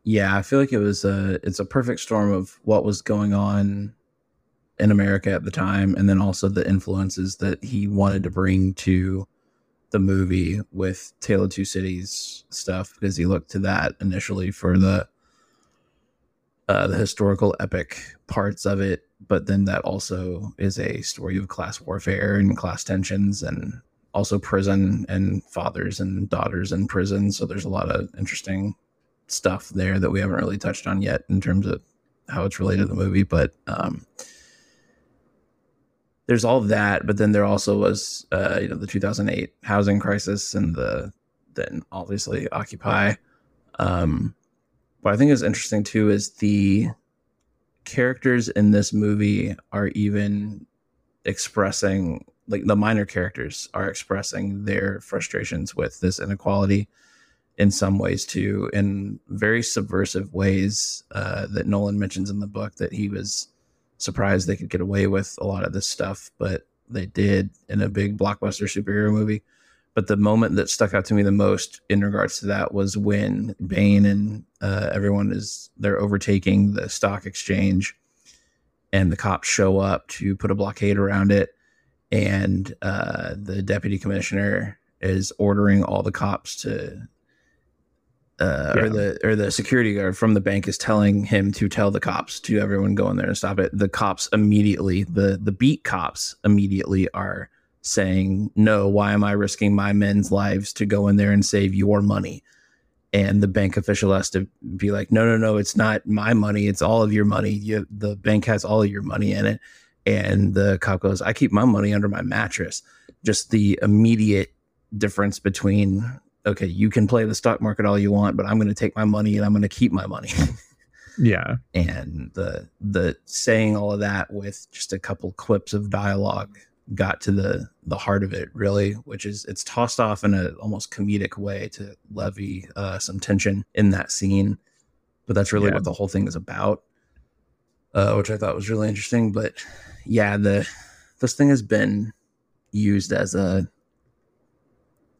yeah, I feel like it was a it's a perfect storm of what was going on in America at the time, and then also the influences that he wanted to bring to the movie with Tale of Two Cities stuff, because he looked to that initially for the uh, the historical epic parts of it, but then that also is a story of class warfare and class tensions and also prison and fathers and daughters in prison. So there's a lot of interesting stuff there that we haven't really touched on yet in terms of how it's related to the movie, but um, there's all that. But then there also was, uh, you know, the 2008 housing crisis and the then obviously Occupy. Um, what I think is interesting too is the characters in this movie are even expressing like the minor characters are expressing their frustrations with this inequality in some ways too, in very subversive ways uh, that Nolan mentions in the book that he was surprised they could get away with a lot of this stuff, but they did in a big blockbuster superhero movie. But the moment that stuck out to me the most in regards to that was when Bane and uh, everyone is they're overtaking the stock exchange, and the cops show up to put a blockade around it, and uh, the deputy commissioner is ordering all the cops to uh, Yeah. or the or the security guard from the bank is telling him to tell the cops to everyone go in there and stop it. The cops immediately, the the beat cops immediately are saying, "No, why am I risking my men's lives to go in there and save your money?" And the bank official has to be like, "No, no, no, it's not my money. It's all of your money. You, the bank has all of your money in it." And the cop goes, "I keep my money under my mattress." Just the immediate difference between okay, you can play the stock market all you want, but I'm going to take my money and I'm going to keep my money. Yeah. and the the saying all of that with just a couple clips of dialogue got to the the heart of it really which is it's tossed off in a almost comedic way to levy uh, some tension in that scene but that's really Yeah. what the whole thing is about uh, which i thought was really interesting but yeah the this thing has been used as a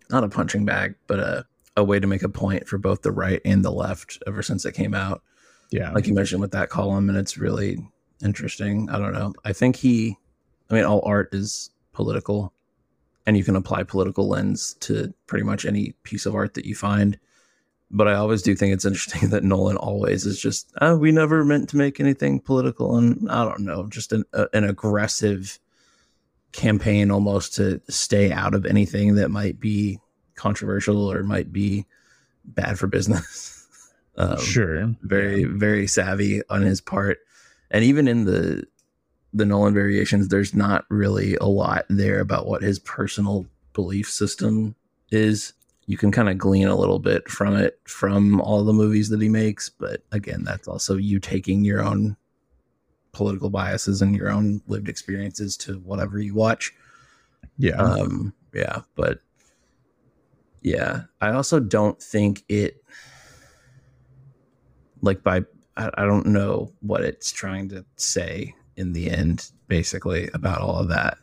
not a punching bag but a a way to make a point for both the right and the left ever since it came out. Yeah. like you mentioned with that column and it's really interesting. I don't know. I think he i mean all art is political and you can apply political lens to pretty much any piece of art that you find. But i always do think it's interesting that nolan always is just oh, we never meant to make anything political and i don't know just an, a, an aggressive campaign almost to stay out of anything that might be controversial or might be bad for business. Um, sure. very very savvy on his part. And even in the the nolan variations there's not really a lot there about what his personal belief system is. You can kind of glean a little bit from it from all the movies that he makes but again that's also you taking your own political biases and your own lived experiences to whatever you watch Yeah. um yeah but yeah i also don't think it like by I, I don't know what it's trying to say in the end basically about all of that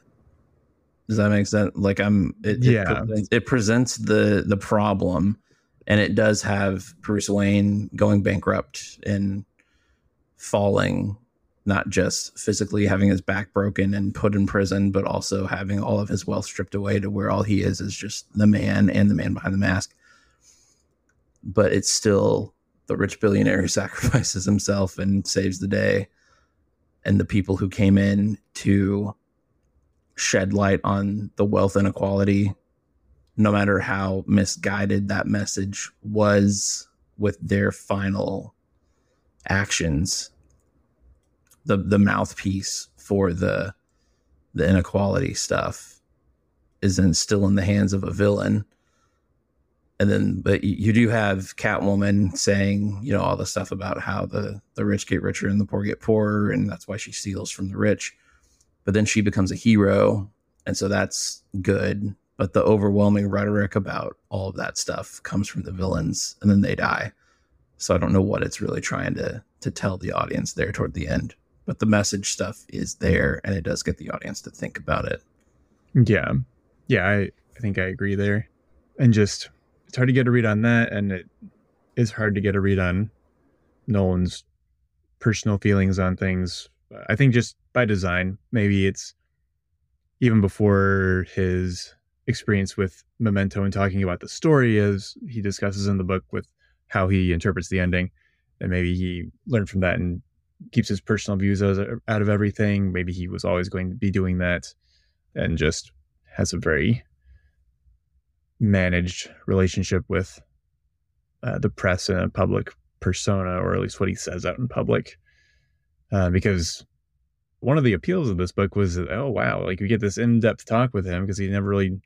does that make sense like i'm it, Yeah. it, presents, it presents the the problem and it does have bruce wayne going bankrupt and falling not just physically having his back broken and put in prison, but also having all of his wealth stripped away to where all he is is just the man and the man behind the mask. But it's still the rich billionaire who sacrifices himself and saves the day, and the people who came in to shed light on the wealth inequality, no matter how misguided that message was with their final actions the the mouthpiece for the the inequality stuff is in still in the hands of a villain. And then but you, you do have catwoman saying you know all the stuff about how the the rich get richer and the poor get poorer and that's why she steals from the rich. But then she becomes a hero and so that's good. But the overwhelming rhetoric about all of that stuff comes from the villains and then they die. So i don't know what it's really trying to to tell the audience there toward the end but the message stuff is there and it does get the audience to think about it Yeah. Yeah, I, I think I agree there. And just it's hard to get a read on that and it is hard to get a read on Nolan's personal feelings on things. I think just by design, maybe it's even before his experience with Memento and talking about the story as he discusses in the book with how he interprets the ending. And maybe he learned from that and keeps his personal views out of everything. Maybe he was always going to be doing that and just has a very managed relationship with uh, the press and a public persona, or at least what he says out in public. Uh, because one of the appeals of this book was, oh wow, like we get this in-depth talk with him because he never really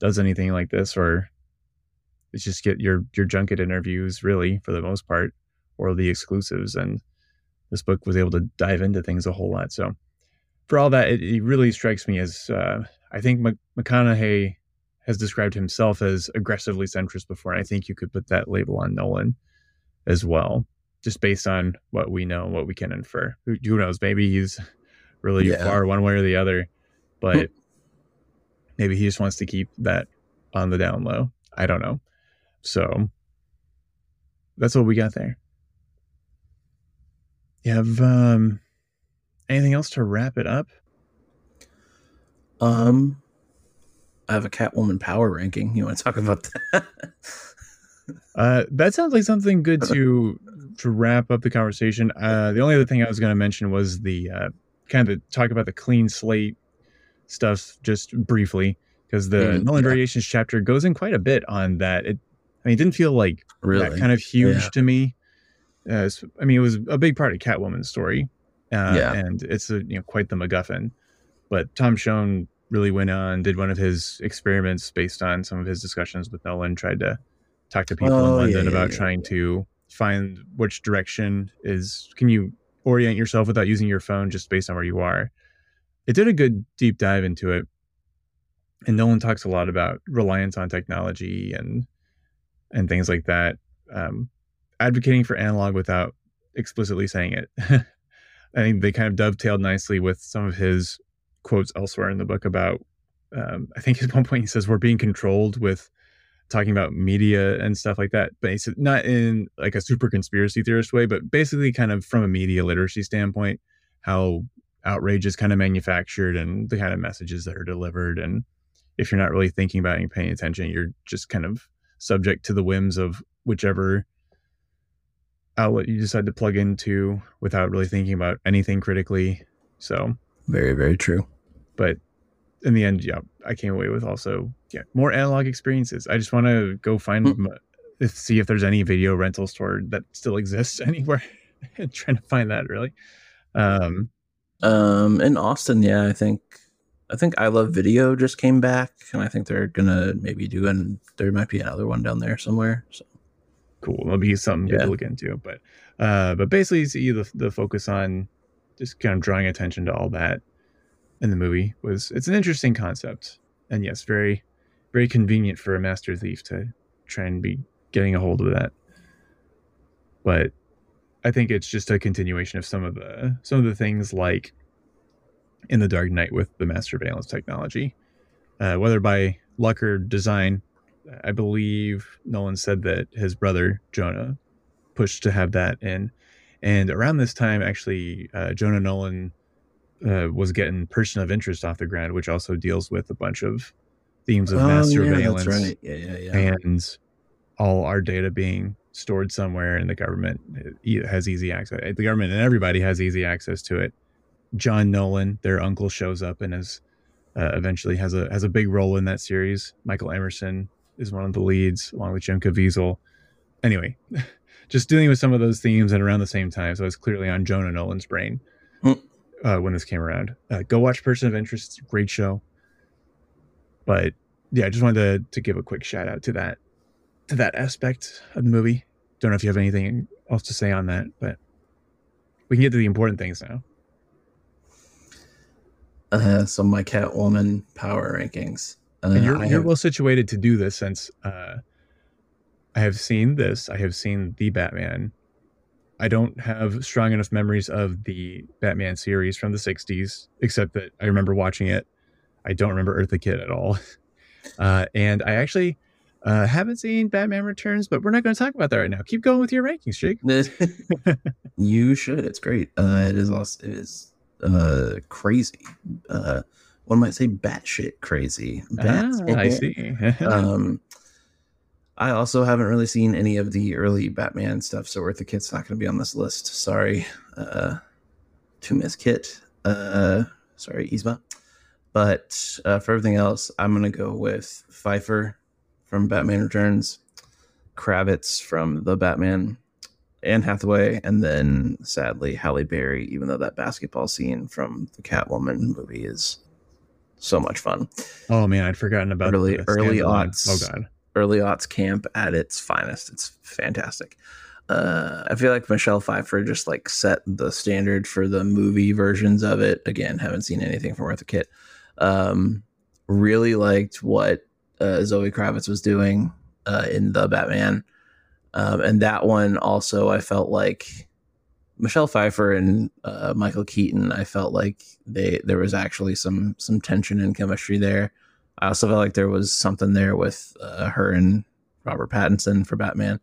does anything like this, or it's just get your your junket interviews really for the most part, or the exclusives. And this book was able to dive into things a whole lot. So for all that, it, it really strikes me as uh, I think Mc- McConaughey has described himself as aggressively centrist before, and I think you could put that label on Nolan as well, just based on what we know, what we can infer. Who, who knows? Maybe he's really Yeah. far one way or the other, but maybe he just wants to keep that on the down low. I don't know. So that's what we got there. You have um anything else to wrap it up? Um, I have a Catwoman power ranking. You want to talk about that? Uh, that sounds like something good to to wrap up the conversation. Uh, the only other thing I was going to mention was the uh, kind of the, talk about the clean slate stuff just briefly because the Mm, Nolan yeah. Variations chapter goes in quite a bit on that. It, I mean, it didn't feel like really? that kind of huge Yeah. to me. Uh, I mean, it was a big part of Catwoman's story, uh, Yeah. and it's a, you know quite the MacGuffin. But Tom Shone really went on, did one of his experiments based on some of his discussions with Nolan, tried to talk to people Oh, in London yeah, about yeah, trying to find which direction is can you orient yourself without using your phone just based on where you are. It did a good deep dive into it. And Nolan talks a lot about reliance on technology and and things like that. Um, advocating for analog without explicitly saying it. I think they kind of dovetailed nicely with some of his quotes elsewhere in the book about. Um, I think at one point he says we're being controlled with talking about media and stuff like that, but it's not in like a super conspiracy theorist way, but basically kind of from a media literacy standpoint, how outrage is kind of manufactured and the kind of messages that are delivered. And if you're not really thinking about it and paying attention, you're just kind of subject to the whims of whichever outlet you decide to plug into without really thinking about anything critically. So, Very, very true. but in the end, yeah, I came away with also yeah more analog experiences. I just want to go find Hmm. m- if see if there's any video rental store that still exists anywhere. trying to find that really. Um, Um, in Austin, yeah, I think I think I Luv Video just came back, and I think they're gonna maybe do and there might be another one down there somewhere. So cool. It'll be something good Yeah. to look into. But uh, but basically, you see the the focus on just kind of drawing attention to all that in the movie was it's an interesting concept, and yes, very very convenient for a master thief to try and be getting a hold of that. But I think it's just a continuation of some of the some of the things like in the Dark Knight with the mass surveillance technology, uh, whether by luck or design. I believe Nolan said that his brother Jonah pushed to have that in, and around this time, actually, uh, Jonah Nolan uh, was getting Person of Interest off the ground, which also deals with a bunch of themes of mass Oh, yeah, surveillance right. Yeah, yeah, yeah. and all our data being stored somewhere and the government uh, has easy access the government and everybody has easy access to it john nolan their uncle shows up and is uh, eventually has a has a big role in that series michael emerson is one of the leads along with jim caviezel anyway just dealing with some of those themes and around the same time so it's clearly on jonah nolan's brain Hmm. uh, when this came around uh, go watch person of interest great show but yeah i just wanted to, to give a quick shout out to that to that aspect of the movie. Don't know if you have anything else to say on that, but we can get to the important things now. Uh, so my Catwoman power rankings. Uh, And you're I you're well situated to do this since uh, I have seen this. I have seen the Batman. I don't have strong enough memories of the Batman series from the '60s, except that I remember watching it. I don't remember Eartha Kitt at all, uh, and I actually uh, haven't seen Batman Returns. But we're not going to talk about that right now. Keep going with your rankings, Jake. you should. It's great. Uh, it is also it is uh crazy. One might say batshit crazy. Bat- Ah, I see. um, I also haven't really seen any of the early Batman stuff, so Eartha Kitt's not going to be on this list. Sorry, uh, to Miss Kitt. Uh, sorry, Yzma. But uh, for everything else, I'm going to go with Pfeiffer from Batman Returns, Kravitz from The Batman, Anne Hathaway, and then sadly Halle Berry. Even though that basketball scene from the Catwoman movie is so much fun. oh man, I'd forgotten about Early- early aughts. Oh god. early aughts camp at its finest. It's fantastic. Uh, I feel like Michelle Pfeiffer just like set the standard for the movie versions of it. Again, haven't seen anything from Eartha Kitt. Um, really liked what uh, Zoe Kravitz was doing uh, in the Batman, um, and that one also I felt like Michelle Pfeiffer and uh, Michael Keaton. I felt like they there was actually some some tension and chemistry there. I also felt like there was something there with uh, her and Robert Pattinson for Batman.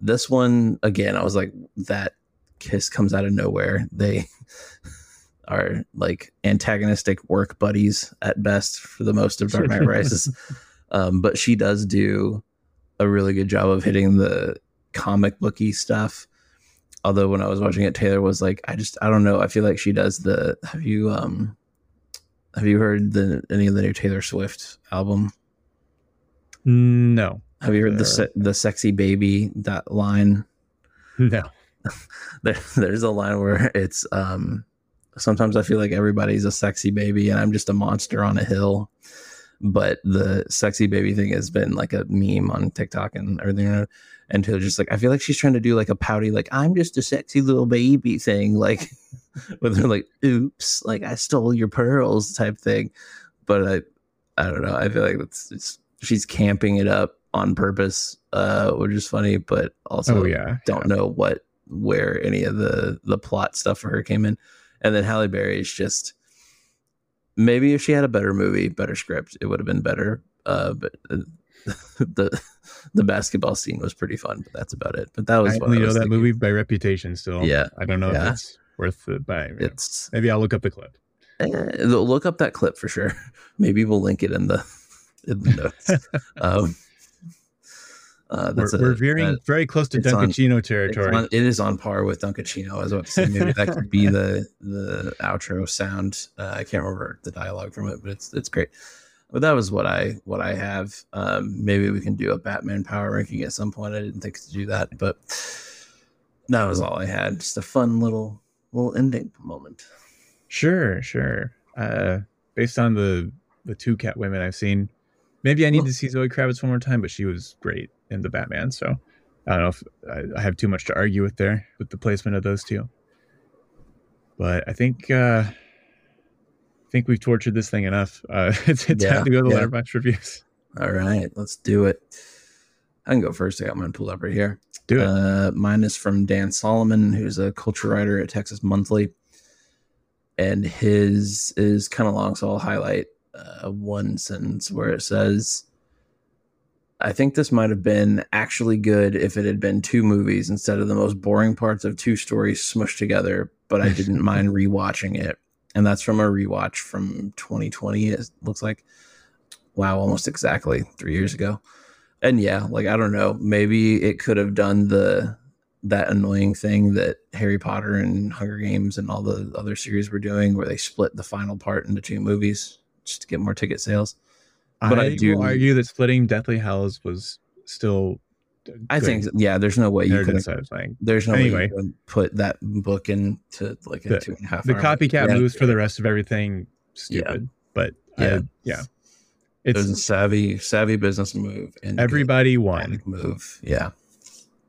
This one, again, I was like, that kiss comes out of nowhere. They are like antagonistic work buddies at best for the most of Dark Knight Rises. Um, but she does do a really good job of hitting the comic booky stuff. Although when I was watching it, Taylor was like, I just I don't know. I feel like she does the have you um have you heard the any of the new Taylor Swift album? No. Have you heard the se- the sexy baby that line? No. There, there's a line where it's um sometimes I feel like everybody's a sexy baby and I'm just a monster on a hill. But the sexy baby thing has been like a meme on TikTok and everything. And Taylor just like I feel like she's trying to do like a pouty, like I'm just a sexy little baby thing, like with her like, oops, like I stole your pearls type thing. But I I don't know. I feel like it's, it's she's camping it up on purpose, uh, which is funny, but also Oh yeah. don't know what where any of the the plot stuff for her came in. And then Halle Berry is just maybe if she had a better movie, better script, it would have been better. Uh, but uh, the the basketball scene was pretty fun, but that's about it. But that was I only know was that thinking. movie by reputation still. Yeah. I don't know Yeah. if it's worth it, but you know, It's maybe I'll look up the clip. eh, look up that clip for sure. Maybe we'll link it in the in the notes. um, uh, We're, a- we're veering that- very close to Dunkachino territory. on, it is on par with Dunkachino. I was about to say maybe that could be the the outro sound. Uh, I can't remember the dialogue from it, but it's it's great. But that was what I what I have. Um, maybe we can do a Batman power ranking at some point. I didn't think to do that, but that was all I had. Just a fun little little ending moment. Sure, sure. Uh, based on the the two cat women I've seen, maybe I need to see Zoe Kravitz one more time, but she was great in the Batman. So I don't know if I, I have too much to argue with there with the placement of those two. But I think uh, I think we've tortured this thing enough. Uh, it's, it's Yeah, time to go to the yeah. Letterboxd reviews. All right, let's do it. I can go first. I got mine pulled up right here. Do it. Uh, mine is from Dan Solomon, who's a culture writer at Texas Monthly. And his is kind of long, so I'll highlight uh, one sentence where it says, I think this might have been actually good if it had been two movies instead of the most boring parts of two stories smushed together, but I didn't mind rewatching it. And that's from a rewatch from 2020, it looks like. Wow, almost exactly three years ago and yeah, like I don't know, maybe it could have done the that annoying thing that Harry Potter and Hunger Games and all the other series were doing, where they split the final part into two movies just to get more ticket sales. But I I, do- argue that splitting Deathly Hallows was still. I think, yeah, there's no way you could. There's no way you could put that book into like a The- two and a half. The copycat Yeah, moves for the rest of everything stupid, but Yeah. yeah, yeah, It was a savvy, savvy business move, and everybody won. move. Yeah,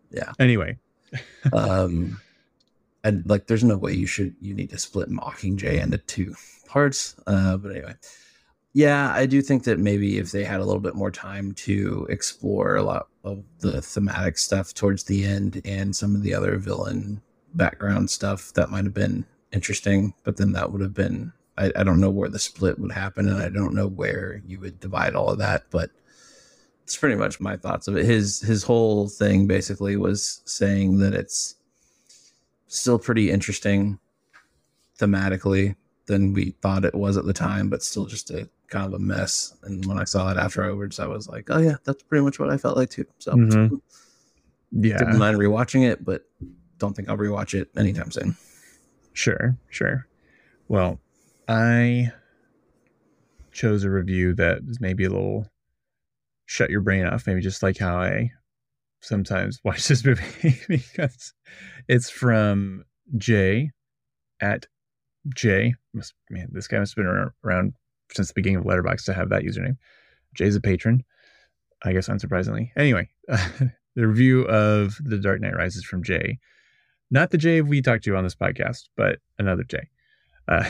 Yeah. Anyway, um and like there's no way you should you need to split mockingjay into two parts uh but anyway yeah i do think that maybe if they had a little bit more time to explore a lot of the thematic stuff towards the end and some of the other villain background stuff that might have been interesting but then that would have been I, I don't know where the split would happen and i don't know where you would divide all of that but it's pretty much my thoughts of it. His his whole thing basically was saying that it's still pretty interesting thematically than we thought it was at the time, but still just a kind of a mess. And when I saw it afterwards, I was like, oh yeah, that's pretty much what I felt like too. So Mhm. yeah, didn't mind rewatching it, but don't think I'll rewatch it anytime soon. Sure, sure. Well, I chose a review that was maybe a little shut your brain off, maybe just like how I sometimes watch this movie because it's from Jay at Jay. Must man, this guy must have been around since the beginning of Letterboxd to have that username. Jay's a patron, I guess unsurprisingly. Anyway, the review of The Dark Knight Rises from Jay not the Jay we talked to on this podcast, but another Jay. Uh,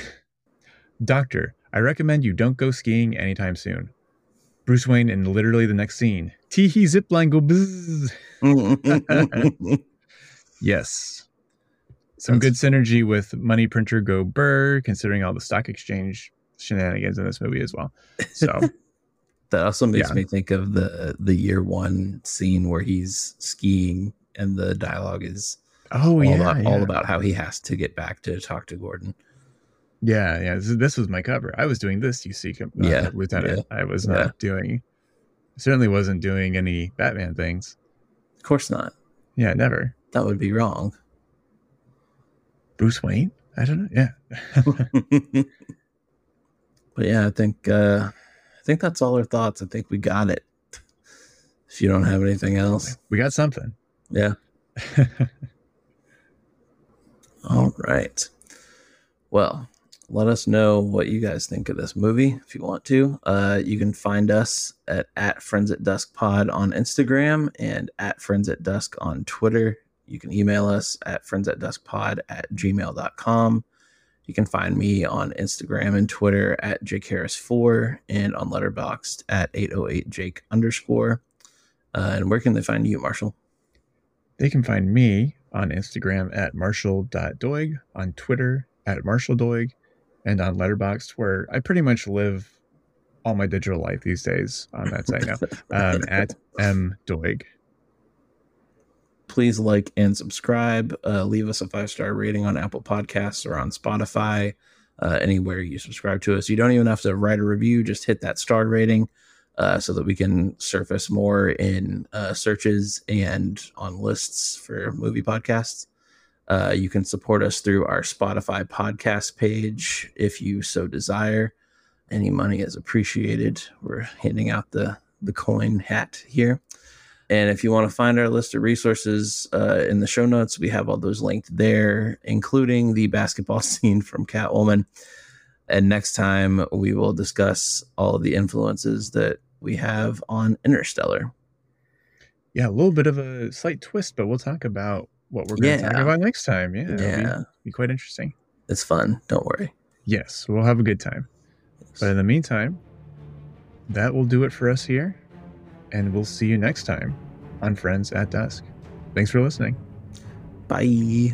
Doctor, I recommend you don't go skiing anytime soon. Bruce Wayne in literally the next scene. Tee hee zipline go bzzz. Yes. Some good synergy with Money Printer Go Burr, considering all the stock exchange shenanigans in this movie as well. So that also makes Yeah. me think of the the year one scene where he's skiing and the dialogue is Oh all yeah, about yeah. all about how he has to get back to talk to Gordon. Yeah, yeah. This, this was my cover. I was doing this, you see, uh, Yeah, Lieutenant. I was yeah. not doing, certainly wasn't doing any Batman things. Of course not. Yeah, never. That would be wrong. Bruce Wayne? I don't know. Yeah. but yeah, I think uh I think that's all our thoughts. I think we got it. If you don't have anything else. we got something. Yeah. All right. Well, let us know what you guys think of this movie if you want to. Uh, you can find us at, at Friends at Dusk Pod on Instagram and at Friends at Dusk on Twitter. You can email us at friends at duskpod at gmail.com. You can find me on Instagram and Twitter at jakeharris4 and on Letterboxd at 808 jake underscore. Uh, and where can they find you, Marshall? They can find me on Instagram at marshall.doig, on Twitter at marshalldoig, and on Letterboxd, where I pretty much live all my digital life these days on that site now, um, at mdoig. Please like and subscribe. Uh, leave us a five star rating on Apple Podcasts or on Spotify, uh, anywhere you subscribe to us. You don't even have to write a review, just hit that star rating uh, so that we can surface more in uh, searches and on lists for movie podcasts. Uh, you can support us through our Spotify podcast page if you so desire. Any money is appreciated. We're handing out the the coin hat here. And if you want to find our list of resources uh, in the show notes, we have all those linked there, including the basketball scene from Catwoman. And next time, we will discuss all of the influences that we have on Interstellar. Yeah, a little bit of a slight twist, but we'll talk about what we're going to talk about next time. Yeah, it'll be- Yeah, be quite interesting. it's fun. Don't worry. Yes, we'll have a good time. But in the meantime, that will do it for us here. And we'll see you next time on Friends at Dusk. Thanks for listening. Bye.